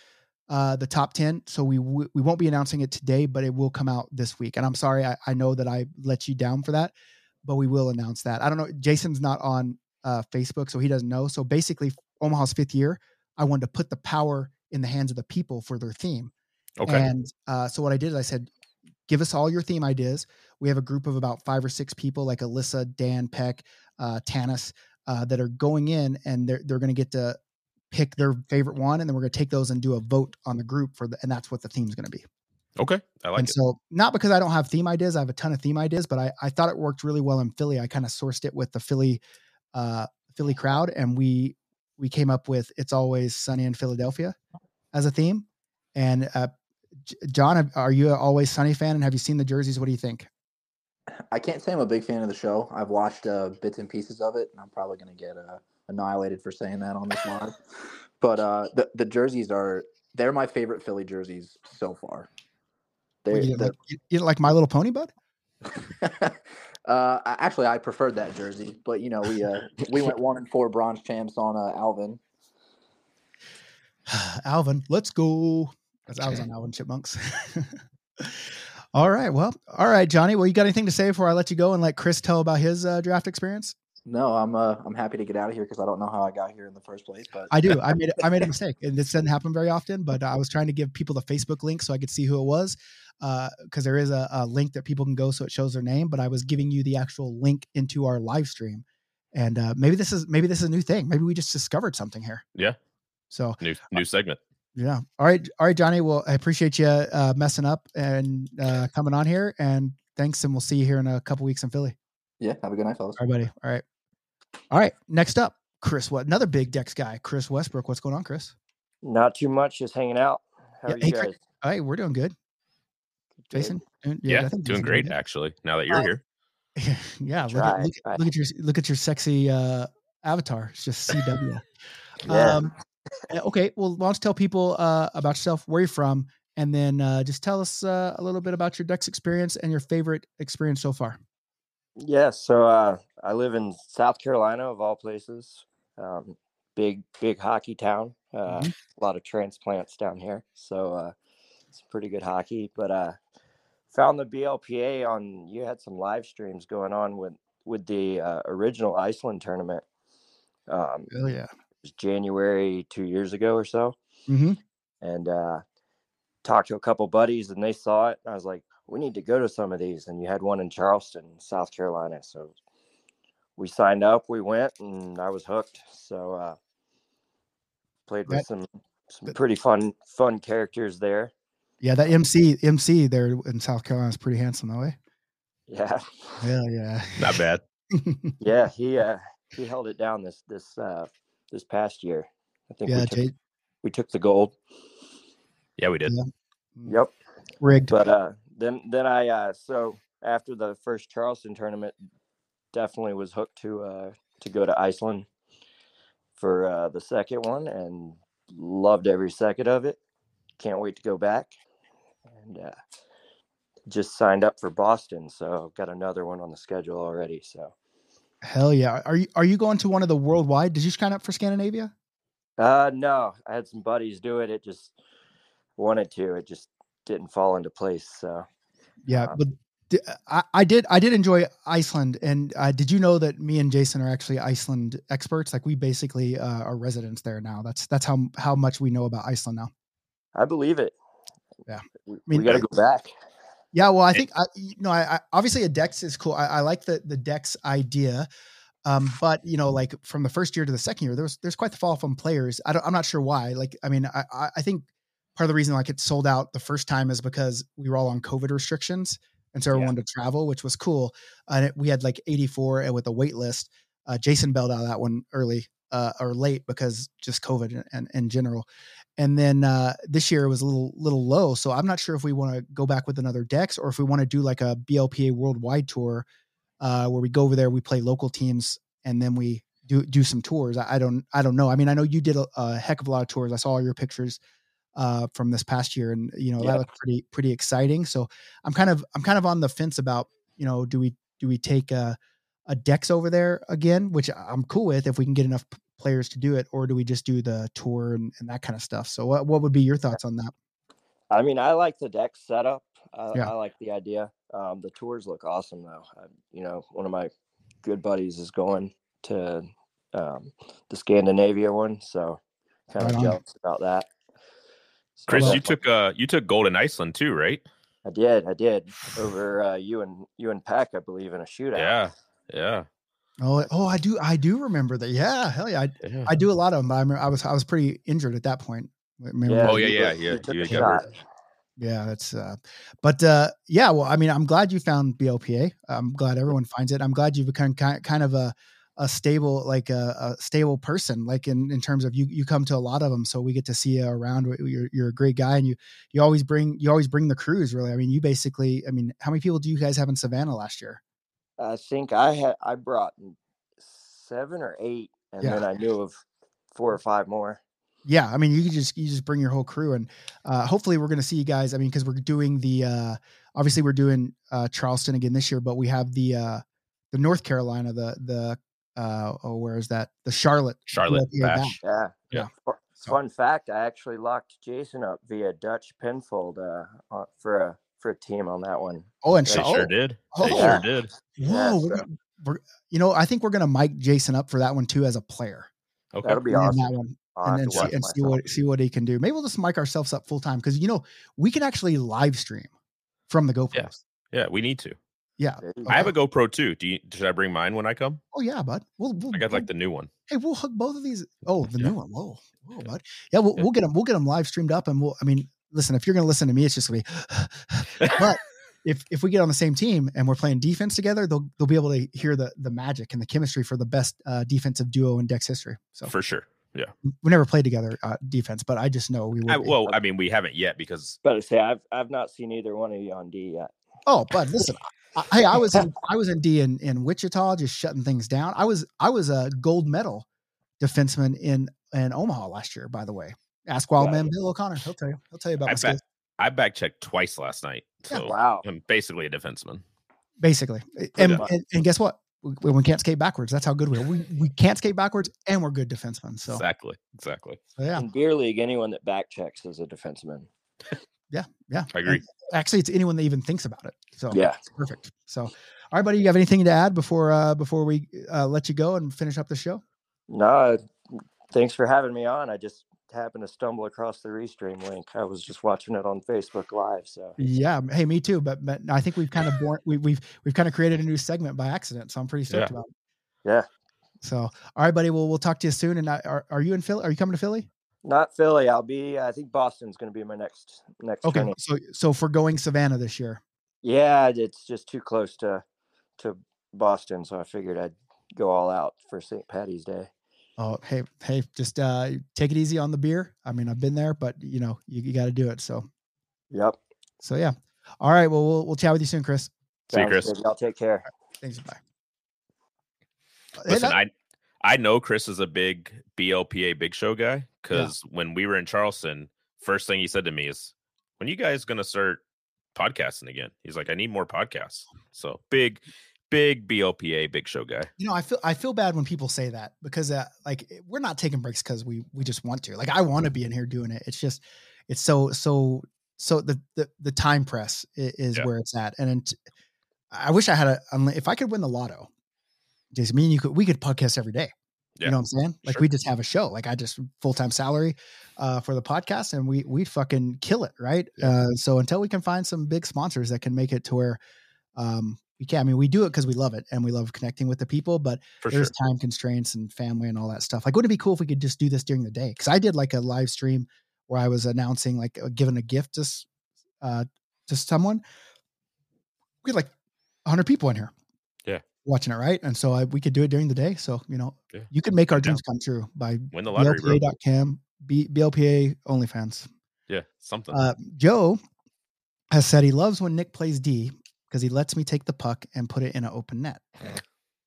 uh, the top ten. So we w- we won't be announcing it today, but it will come out this week. And I'm sorry, I, I know that I let you down for that, but we will announce that. I don't know. Jason's not on uh, Facebook, so he doesn't know. So basically, Omaha's fifth year, I wanted to put the power in the hands of the people for their theme. Okay. And uh, so what I did is I said, give us all your theme ideas. We have a group of about five or six people, like Alyssa, Dan, Peck, uh, Tanis, uh, that are going in, and they're they're going to get to pick their favorite one, and then we're going to take those and do a vote on the group for the, and that's what the theme's going to be. okay. I like and it. so, not because I don't have theme ideas, I have a ton of theme ideas, but I I thought it worked really well in Philly. I kind of sourced it with the Philly, uh, Philly crowd, and we we came up with "It's Always Sunny in Philadelphia" as a theme. And uh, John, are you an Always Sunny fan? And have you seen the jerseys? What do you think? I can't say I'm a big fan of the show. I've watched uh, bits and pieces of it, and I'm probably going to get uh, annihilated for saying that on this live. (laughs) but uh, the the jerseys are they're my favorite Philly jerseys so far. They're, you, didn't like, you, you like My Little Pony, bud? (laughs) uh, actually, I preferred that jersey, but you know we uh, we went one and four bronze champs on uh, Alvin. (sighs) Alvin, let's go. That's I was on Alvin Chipmunks. (laughs) all right. Well, all right, Johnny. Well, you got anything to say before I let you go and let Chris tell about his uh, draft experience? No, I'm uh, I'm happy to get out of here because I don't know how I got here in the first place. But I do. I (laughs) made I made a mistake, and this doesn't happen very often. But I was trying to give people the Facebook link so I could see who it was, because there is a, a link that people can go so it shows their name. But I was giving you the actual link into our live stream, and uh, maybe this is maybe this is a new thing. Maybe we just discovered something here. Yeah. So New new segment. Yeah. All right. All right, Johnny. Well, I appreciate you uh, messing up and uh, coming on here. And thanks. And we'll see you here in a couple weeks in Philly. yeah, have a good night, fellas. All right, buddy. All right. All right. Next up, Chris. What another big Dex guy, Chris Westbrook. What's going on, Chris? Not too much, just hanging out. How Yeah, are hey, you Chris- guys? All right, we're doing good. Good? Jason, doing- Yeah, I think doing Jason's great good. actually. Now that you're Uh, here. (laughs) yeah, look Try, at, look, at, look at your look at your sexy uh, avatar. It's just CW. (laughs) Yeah. Um, okay, well, why don't you tell people uh, about yourself, where you're from, and then uh, just tell us uh, a little bit about your Dex experience and your favorite experience so far. Yeah, so uh, I live in South Carolina, of all places. Um, big, big hockey town. Uh, Mhm. A lot of transplants down here, so uh, it's pretty good hockey. But uh, found the BLPA on. You had some live streams going on with with the uh, original Iceland tournament. Um, Hell yeah. It was January two years ago or so. Mm-hmm. and uh, talked to a couple buddies and they saw it. I was like, we need to go to some of these. And you had one in Charleston, South Carolina. So we signed up, we went, and I was hooked. So uh, played with That- some some that- pretty fun fun characters there. Yeah, that MC MC there in South Carolina is pretty handsome, though. Eh? Yeah, Hell yeah. Not bad. (laughs) yeah. He uh, he held it down this this uh, this past year. I think yeah, we, took, Jay, we took the gold. Yeah, we did. Yeah. Yep. rigged. but uh then then i uh so after the first charleston tournament definitely was hooked to uh to go to iceland for uh the second one and loved every second of it can't wait to go back and uh just signed up for boston so got another one on the schedule already so Hell yeah. Are you are you going to one of the worldwide? Did you sign up for Scandinavia? uh no i had some buddies do it it just wanted to it just didn't fall into place so Yeah, Uh, but I, I did I did enjoy Iceland, and uh, did you know that me and Jason are actually Iceland experts? Like we basically uh, are residents there now. That's that's how how much we know about Iceland now. i believe it Yeah. we, mean, we gotta go back Yeah, well, I think I, you know, I, I obviously a Dex is cool. I, I like the the Dex idea, um, but you know, like from the first year to the second year, there's there's quite the fall from players. I don't, I'm not sure why. Like, I mean, I I- think part of the reason like it sold out the first time is because we were all on COVID restrictions, and so everyone wanted to travel, which was cool. And it, we had like 84 and with a wait list. Uh, Jason bailed out that one early uh, or late because just COVID and, and in general. And then uh, this year it was a little little low, so I'm not sure if we want to go back with another Dex or if we want to do like a BLPA worldwide tour, uh, where we go over there, we play local teams, and then we do do some tours. I, I don't I don't know. I mean, I know you did a, a heck of a lot of tours. I saw all your pictures uh, from this past year, and you know Yeah. that looked pretty pretty exciting. So I'm kind of I'm kind of on the fence about you know do we do we take a a Dex over there again, which I'm cool with if we can get enough players to do it, or do we just do the tour and, and that kind of stuff? So what what would be your thoughts on that? I mean, I like the deck setup. I, Yeah. I like the idea. Um, the tours look awesome, though. I, you know, one of my good buddies is going to um, the Scandinavia one, so kind of on. jealous about that. So Chris, you definitely- took uh you took gold in Iceland too, right? I did, I did (sighs) over uh, you and you and Peck, I believe, in a shootout. Yeah. Yeah. Oh, oh, I do, I do remember that. Yeah, hell yeah, I, yeah. I do a lot of them. But I, remember I was, I was pretty injured at that point. Remember Yeah. Oh, yeah, you yeah, yeah, You you a got shot. hurt. Yeah, that's uh but uh yeah, well, I mean, I'm glad you found BLPA. I'm glad everyone finds it. I'm glad you've become kind kind of a a stable like a, a stable person like in in terms of you you come to a lot of them so we get to see you around you're you're a great guy and you you always bring you always bring the crews really i mean you basically i mean how many people do you guys have in savannah last year I think I had I brought seven or eight, and Yeah. then I knew of four or five more. yeah i mean you just you just bring your whole crew and uh hopefully we're going to see you guys i mean because we're doing the uh obviously we're doing uh charleston again this year but we have the uh the north carolina the the uh oh where is that the charlotte Charlotte BLPA Bash. Yeah, Yeah. Fun fact: I actually locked Jason up via Dutch pinfold uh, for a for a team on that one. Oh, and They so, sure oh, did. They Oh. sure did. whoa, Yeah, we're, so- we're- you know, I think we're gonna mic Jason up for that one too as a player. Okay. That'll be in awesome. that one. And then see, watch and see what see what he can do. Maybe we'll just mic ourselves up full time because you know we can actually live stream from the GoPro. Yeah, we need to. Yeah. There you I have a GoPro too. Do you should I bring mine when I come? Oh yeah, bud. We'll, we'll I got we'll- like the new one. hey, we'll hook both of these. Oh, the Yeah. new one. Whoa, whoa, bud. Yeah, we'll, Yeah. we'll get them. We'll get them live streamed up, and we'll. I mean, listen, if you're gonna listen to me, it's just gonna be. (laughs) but if if we get on the same team and we're playing defense together, they'll they'll be able to hear the the magic and the chemistry for the best uh, defensive duo in Dex history. So For sure. Yeah. We never played together uh, defense, but I just know we would. I, well, I mean, we haven't yet because Better say I've I've not seen either one of you on D yet. Oh, but listen, I, hey, I was in, I was in D in, in Wichita, just shutting things down. I was I was a gold medal defenseman in in Omaha last year. By the way, ask Wild Man Bill O'Connor. He'll tell you. He'll tell you about I my skills. I back checked twice last night. Yeah. Wow. I'm basically a defenseman. Basically, and, Yeah. and and guess what? We, we can't skate backwards. That's how good we are. We we can't skate backwards, and we're good defensemen. So, Exactly. Exactly. so yeah, In beer league, anyone that back checks is a defenseman. yeah. Yeah. I agree. Actually, it's anyone that even thinks about it. So Yeah. it's perfect. So, all right, buddy, you have anything to add before uh before we uh, let you go and finish up the show? No, thanks for having me on. I just happened to stumble across the restream link. I was just watching it on Facebook Live. So Yeah. Hey, me too. But but I think we've kind of born we, we've we've kind of created a new segment by accident. So I'm pretty stoked Yeah. about it. yeah, So all right, buddy. Well, we'll talk to you soon. And I, are are you in Philly? Are you coming to Philly? not Philly. I'll be. I think Boston's going to be my next next. Okay. tournament. So so for going Savannah this year. Yeah, it's just too close to to Boston, so I figured I'd go all out for St. Patty's Day. Oh, hey, hey, just uh take it easy on the beer. I mean, I've been there, but you know, you, you got to do it. So Yep. so yeah. All right. Well, we'll we'll chat with you soon, Chris. See you, Chris. good. Y'all take care. Thanks. Bye. Hey, Listen, that- I I know Chris is a big BLPA Big Show guy because when we were in Charleston, first thing he said to me is, "When you guys gonna start podcasting again?" He's like, "I need more podcasts." So big, big BLPA Big Show guy. you know, I feel I feel bad when people say that because uh, like we're not taking breaks because we we just want to. Like I want to be in here doing it. It's just it's so so so the the, the time press is Yeah. where it's at. And it, I wish I had a if I could win the lotto. Jason, me and you could we could podcast every day. Yeah. You know what I'm saying? Like Sure. we just have a show. Like I just full time salary uh, for the podcast, and we we fucking kill it, right? Uh, so until we can find some big sponsors that can make it to where um, we can. I mean, we do it because we love it and we love connecting with the people, but For sure. there's time constraints and family and all that stuff. Like, wouldn't it be cool if we could just do this during the day? Because I did like a live stream where I was announcing, like, uh, giving a gift to uh, to someone. We had like 100 people in here. Yeah. Watching it, right? And so I, we could do it during the day. So, you know, Yeah. you could make our dreams come true by Win the lottery. BLPA.com, B, BLPA OnlyFans. Yeah, something. Uh, Joe has said he loves when Nick plays D because he lets me take the puck and put it in an open net.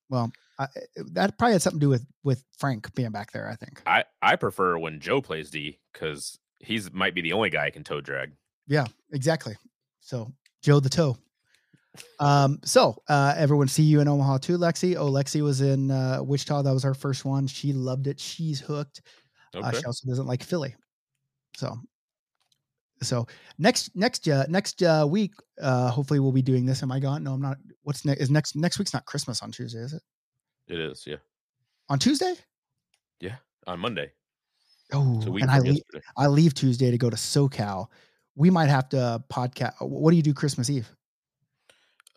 Well, I, that probably had something to do with with Frank being back there. I think. I I prefer when Joe plays D because he's might be the only guy I can toe drag. Yeah, exactly. So Joe the toe. Um, so uh, everyone see you in Omaha too, Lexi. Oh, Lexi was in uh, Wichita. That was her first one. She loved it. She's hooked. Uh, she also doesn't like Philly. So, so next next uh, next uh, week, uh, hopefully we'll be doing this. Am I gone? No, I'm not. What's next? Is next next week's not Christmas on Tuesday, is it? it is. Yeah. On Tuesday? Yeah, on Monday. Oh, and I leave. I leave Tuesday to go to SoCal. We might have to podcast. What do you do Christmas Eve?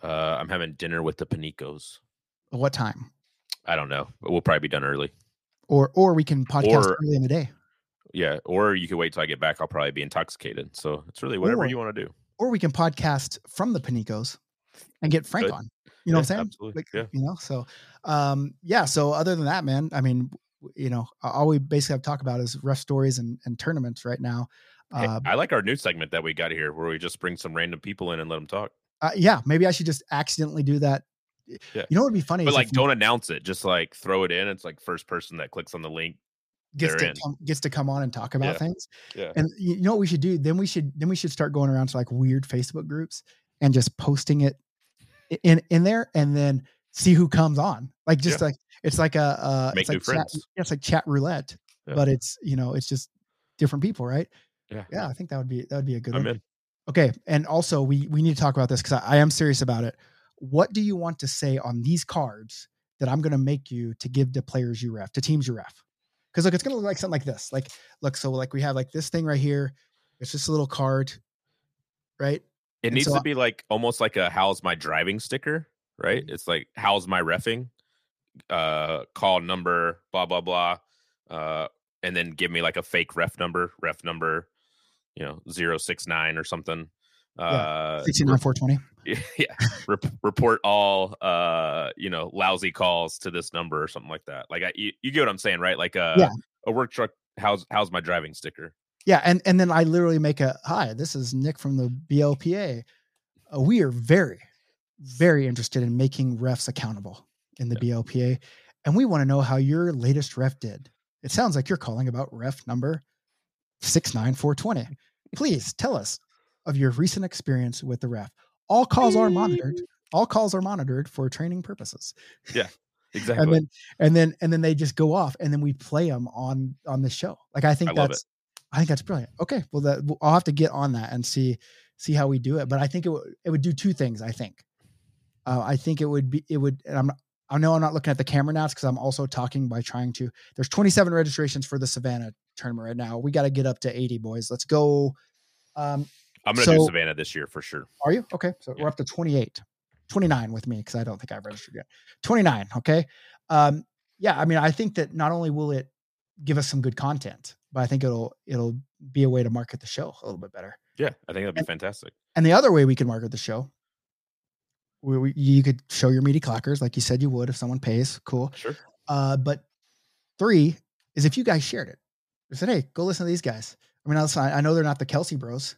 Uh, I'm having dinner with the Panicos. What time? I don't know, but we'll probably be done early. Or or we can podcast Or- early in the day. Yeah, or you could wait till I get back. I'll probably be intoxicated. So it's really whatever Or- you want to do. Or we can podcast from the Panicos and get Frank Good. on. You know what I'm saying? absolutely. Like, Yeah. You know, so um, yeah. So other than that, man, I mean, you know, all we basically have to talk about is rough stories and, and tournaments right now. Hey, Uh, I like our new segment that we got here, where we just bring some random people in and let them talk. uh, yeah, maybe I should just accidentally do that. Yeah. You know what would be funny? But like, don't announce it. Just like throw it in. It's like first person that clicks on the link. Gets to in. come, gets to come on and talk about Yeah. things. Yeah. And you know what we should do? Then we should then we should start going around to like weird Facebook groups and just posting it in in there, and then see who comes on. Like just Yeah. like it's like a uh, Make it's like chat, it's like chat roulette, Yeah. but it's you know it's just different people, right? Yeah. Yeah, I think that would be that would be a good I'm one. in. Okay, and also we we need to talk about this because I, I am serious about it. What do you want to say on these cards that I'm going to make you to give to players you ref to teams you ref? Because look, it's going to look like something like this. Like, look, so like we have like this thing right here. It's just a little card, right? It And needs so to be like almost like a how's my driving sticker, right? Mm-hmm. It's like how's my refing, uh, call number, blah blah blah, uh, and then give me like a fake ref number, ref number, you know, zero six nine or something. Uh, four twenty. (laughs) yeah, rep- report all uh, you know, lousy calls to this number or something like that. Like I, you, you get what I'm saying, right? Like a Yeah. a work truck. How's how's my driving sticker? Yeah, and and then I literally make a hi. This is Nick from the BLPA. Uh, we are very, very interested in making refs accountable in the BLPA, and we want to know how your latest ref did. It sounds like you're calling about ref number six nine four twenty. Please tell us of your recent experience with the ref. All calls are monitored. All calls are monitored for training purposes. Yeah, (laughs) exactly. And then and then and then they just go off, and then we play them on on the show. Like I think I that's I think that's brilliant. Okay, well that I'll have to get on that and see see how we do it. But I think it would it would do two things. I think, uh, I think it would be it would. And I'm I know I'm not looking at the camera now because I'm also talking by trying to. There's 27 registrations for the Savannah tournament right now. We got to get up to 80 boys. Let's go. Um, I'm gonna do Savannah this year for sure. are you okay? So Yeah. we're up to 28, 29 with me because I don't think I've registered yet. 29. Okay. Um, yeah. I mean, I think that not only will it give us some good content, but I think it'll it'll be a way to market the show a little bit better. Yeah, I think that'd be And- fantastic. And the other way we could market the show, we, we, you could show your meaty clackers like you said you would if someone pays. Cool. Sure. Uh, but three is if you guys shared it. You said, hey, go listen to these guys. I mean, I I know they're not the Kelce bros,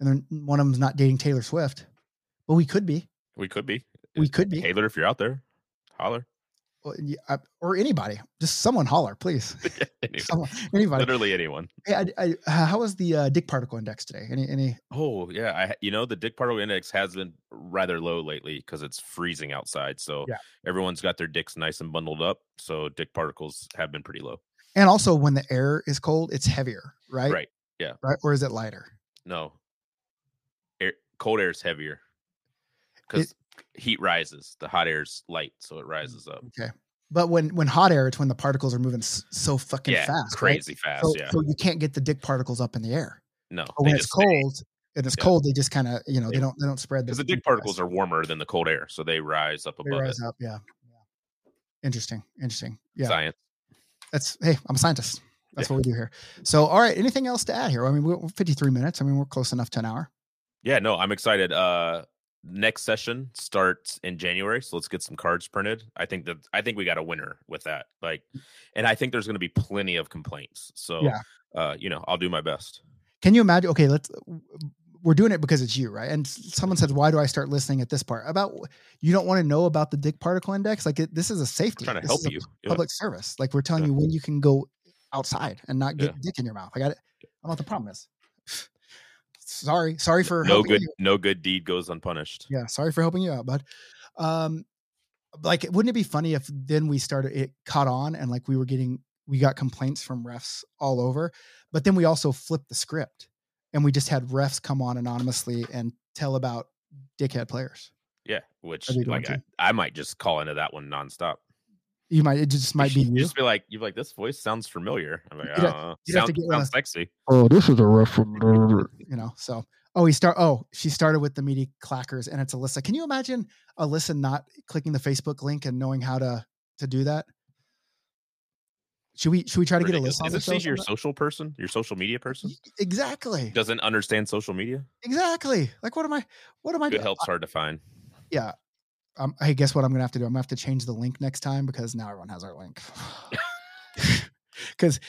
and they're, one of them's not dating Taylor Swift, but we could be. We could be. We could be. Taylor, if you're out there, holler. Well, yeah, or anybody. Just someone holler, please. (laughs) (laughs) Anyway, Someone, anybody. Literally anyone. Hey, I, I, uh, how was the uh, Dick Particle Index today? Any, any? Oh yeah, I you know the Dick particle index has been rather low lately because it's freezing outside. So Yeah. everyone's got their dicks nice and bundled up. So Dick particles have been pretty low. And also, when the air is cold, it's heavier, right? Right. Yeah. Right. Or is it lighter? No. Cold air is heavier because heat rises. The hot air is light, so it mm, rises up. Okay. But when when hot air, it's when the particles are moving so fucking yeah, fast, right? crazy fast. So, yeah, so you can't get the dick particles up in the air. no. But when it's cold, and it's Yeah. cold, they just kind of you know they They- don't they don't spread because the dick particles are warmer than the cold air, so they rise up they above rise it. up. Yeah. yeah. Interesting. Interesting. Yeah. Science. That's hey, I'm a scientist. That's what we do here. So, all right. Anything else to add here? I mean, we're we're 53 minutes. I mean, we're close enough to an hour. Yeah, no, I'm excited. Uh next session starts in January, so let's get some cards printed. I think that I think we got a winner with that. Like and I think there's going to be plenty of complaints. So Yeah. uh you know, I'll do my best. Can you imagine? Okay, let's. We're doing it because it's you, right? And someone says, "Why do I start listening at this part about you don't want to know about the dick particle index? Like it, this is a safety. trying to This help you. Yeah. Public service. Like we're telling Yeah. you when you can go outside and not get Yeah. dick in your mouth. I got it. I don't know what the problem is. Sorry, sorry for No good no good deed goes unpunished. Yeah, sorry for helping you out, bud. Um, like, wouldn't it be funny if then we started it caught on and like we were getting we got complaints from refs all over, but then we also flipped the script and we just had refs come on anonymously and tell about dickhead players. Yeah, which Are we going like I. I might just call into that one nonstop. You might it just might be You you. just be like, you're like, this voice sounds familiar. I'm like, I You'd don't have- know. you'd to get, sounds uh, sexy. Oh, this is a ref from you know. So oh, he start. Oh, she started with the meaty clackers, and it's Alyssa. Can you imagine Alyssa not clicking the Facebook link and knowing how to to do that? Should we should we try to get Ridiculous. Alyssa on Is show? this your social person? Your social media person? Exactly. Doesn't understand social media? Exactly. Like, what am I? What am I Good doing? help's hard to find. Yeah. Um, hey, guess what? I'm gonna have to do. I'm gonna have to change the link next time because now everyone has our link. (laughs) Because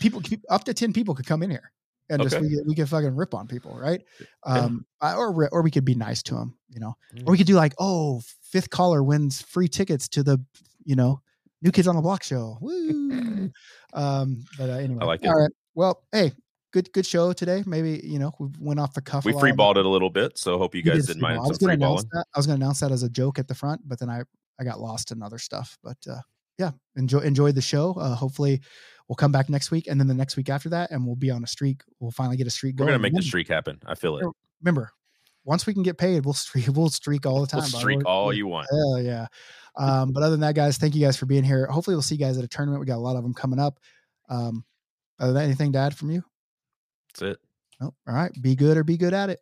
people, keep- up to ten people could come in here, and just we we could fucking rip on people, right? Um, I- or or we could be nice to them, you know. Mm. Or we could do like, oh, fifth caller wins free tickets to the, you know, New Kids on the Block show. (laughs) Woo! um, but uh, anyway, like it. All right. Well, hey, good good show today. Maybe you know we went off the cuff. We lot, free balled it a little bit, so hope you guys did didn't mind. I was gonna announce that. I was gonna announce that as a joke at the front, but then I I got lost in other stuff. But uh, yeah, enjoy enjoyed the show. Uh, hopefully, we'll come back next week, and then the next week after that, and we'll be on a streak. We'll finally get a streak We're going. gonna make the streak happen. I feel it. Remember, once we can get paid, we'll streak. (laughs) We'll streak all the time. We'll streak all we're- you want. Hell yeah. Um, but other than that, guys, thank you guys for being here. Hopefully, we'll see you guys at a tournament. We got a lot of them coming up. Um, other than anything to add from you? That's it. No. All right. Be good or be good at it.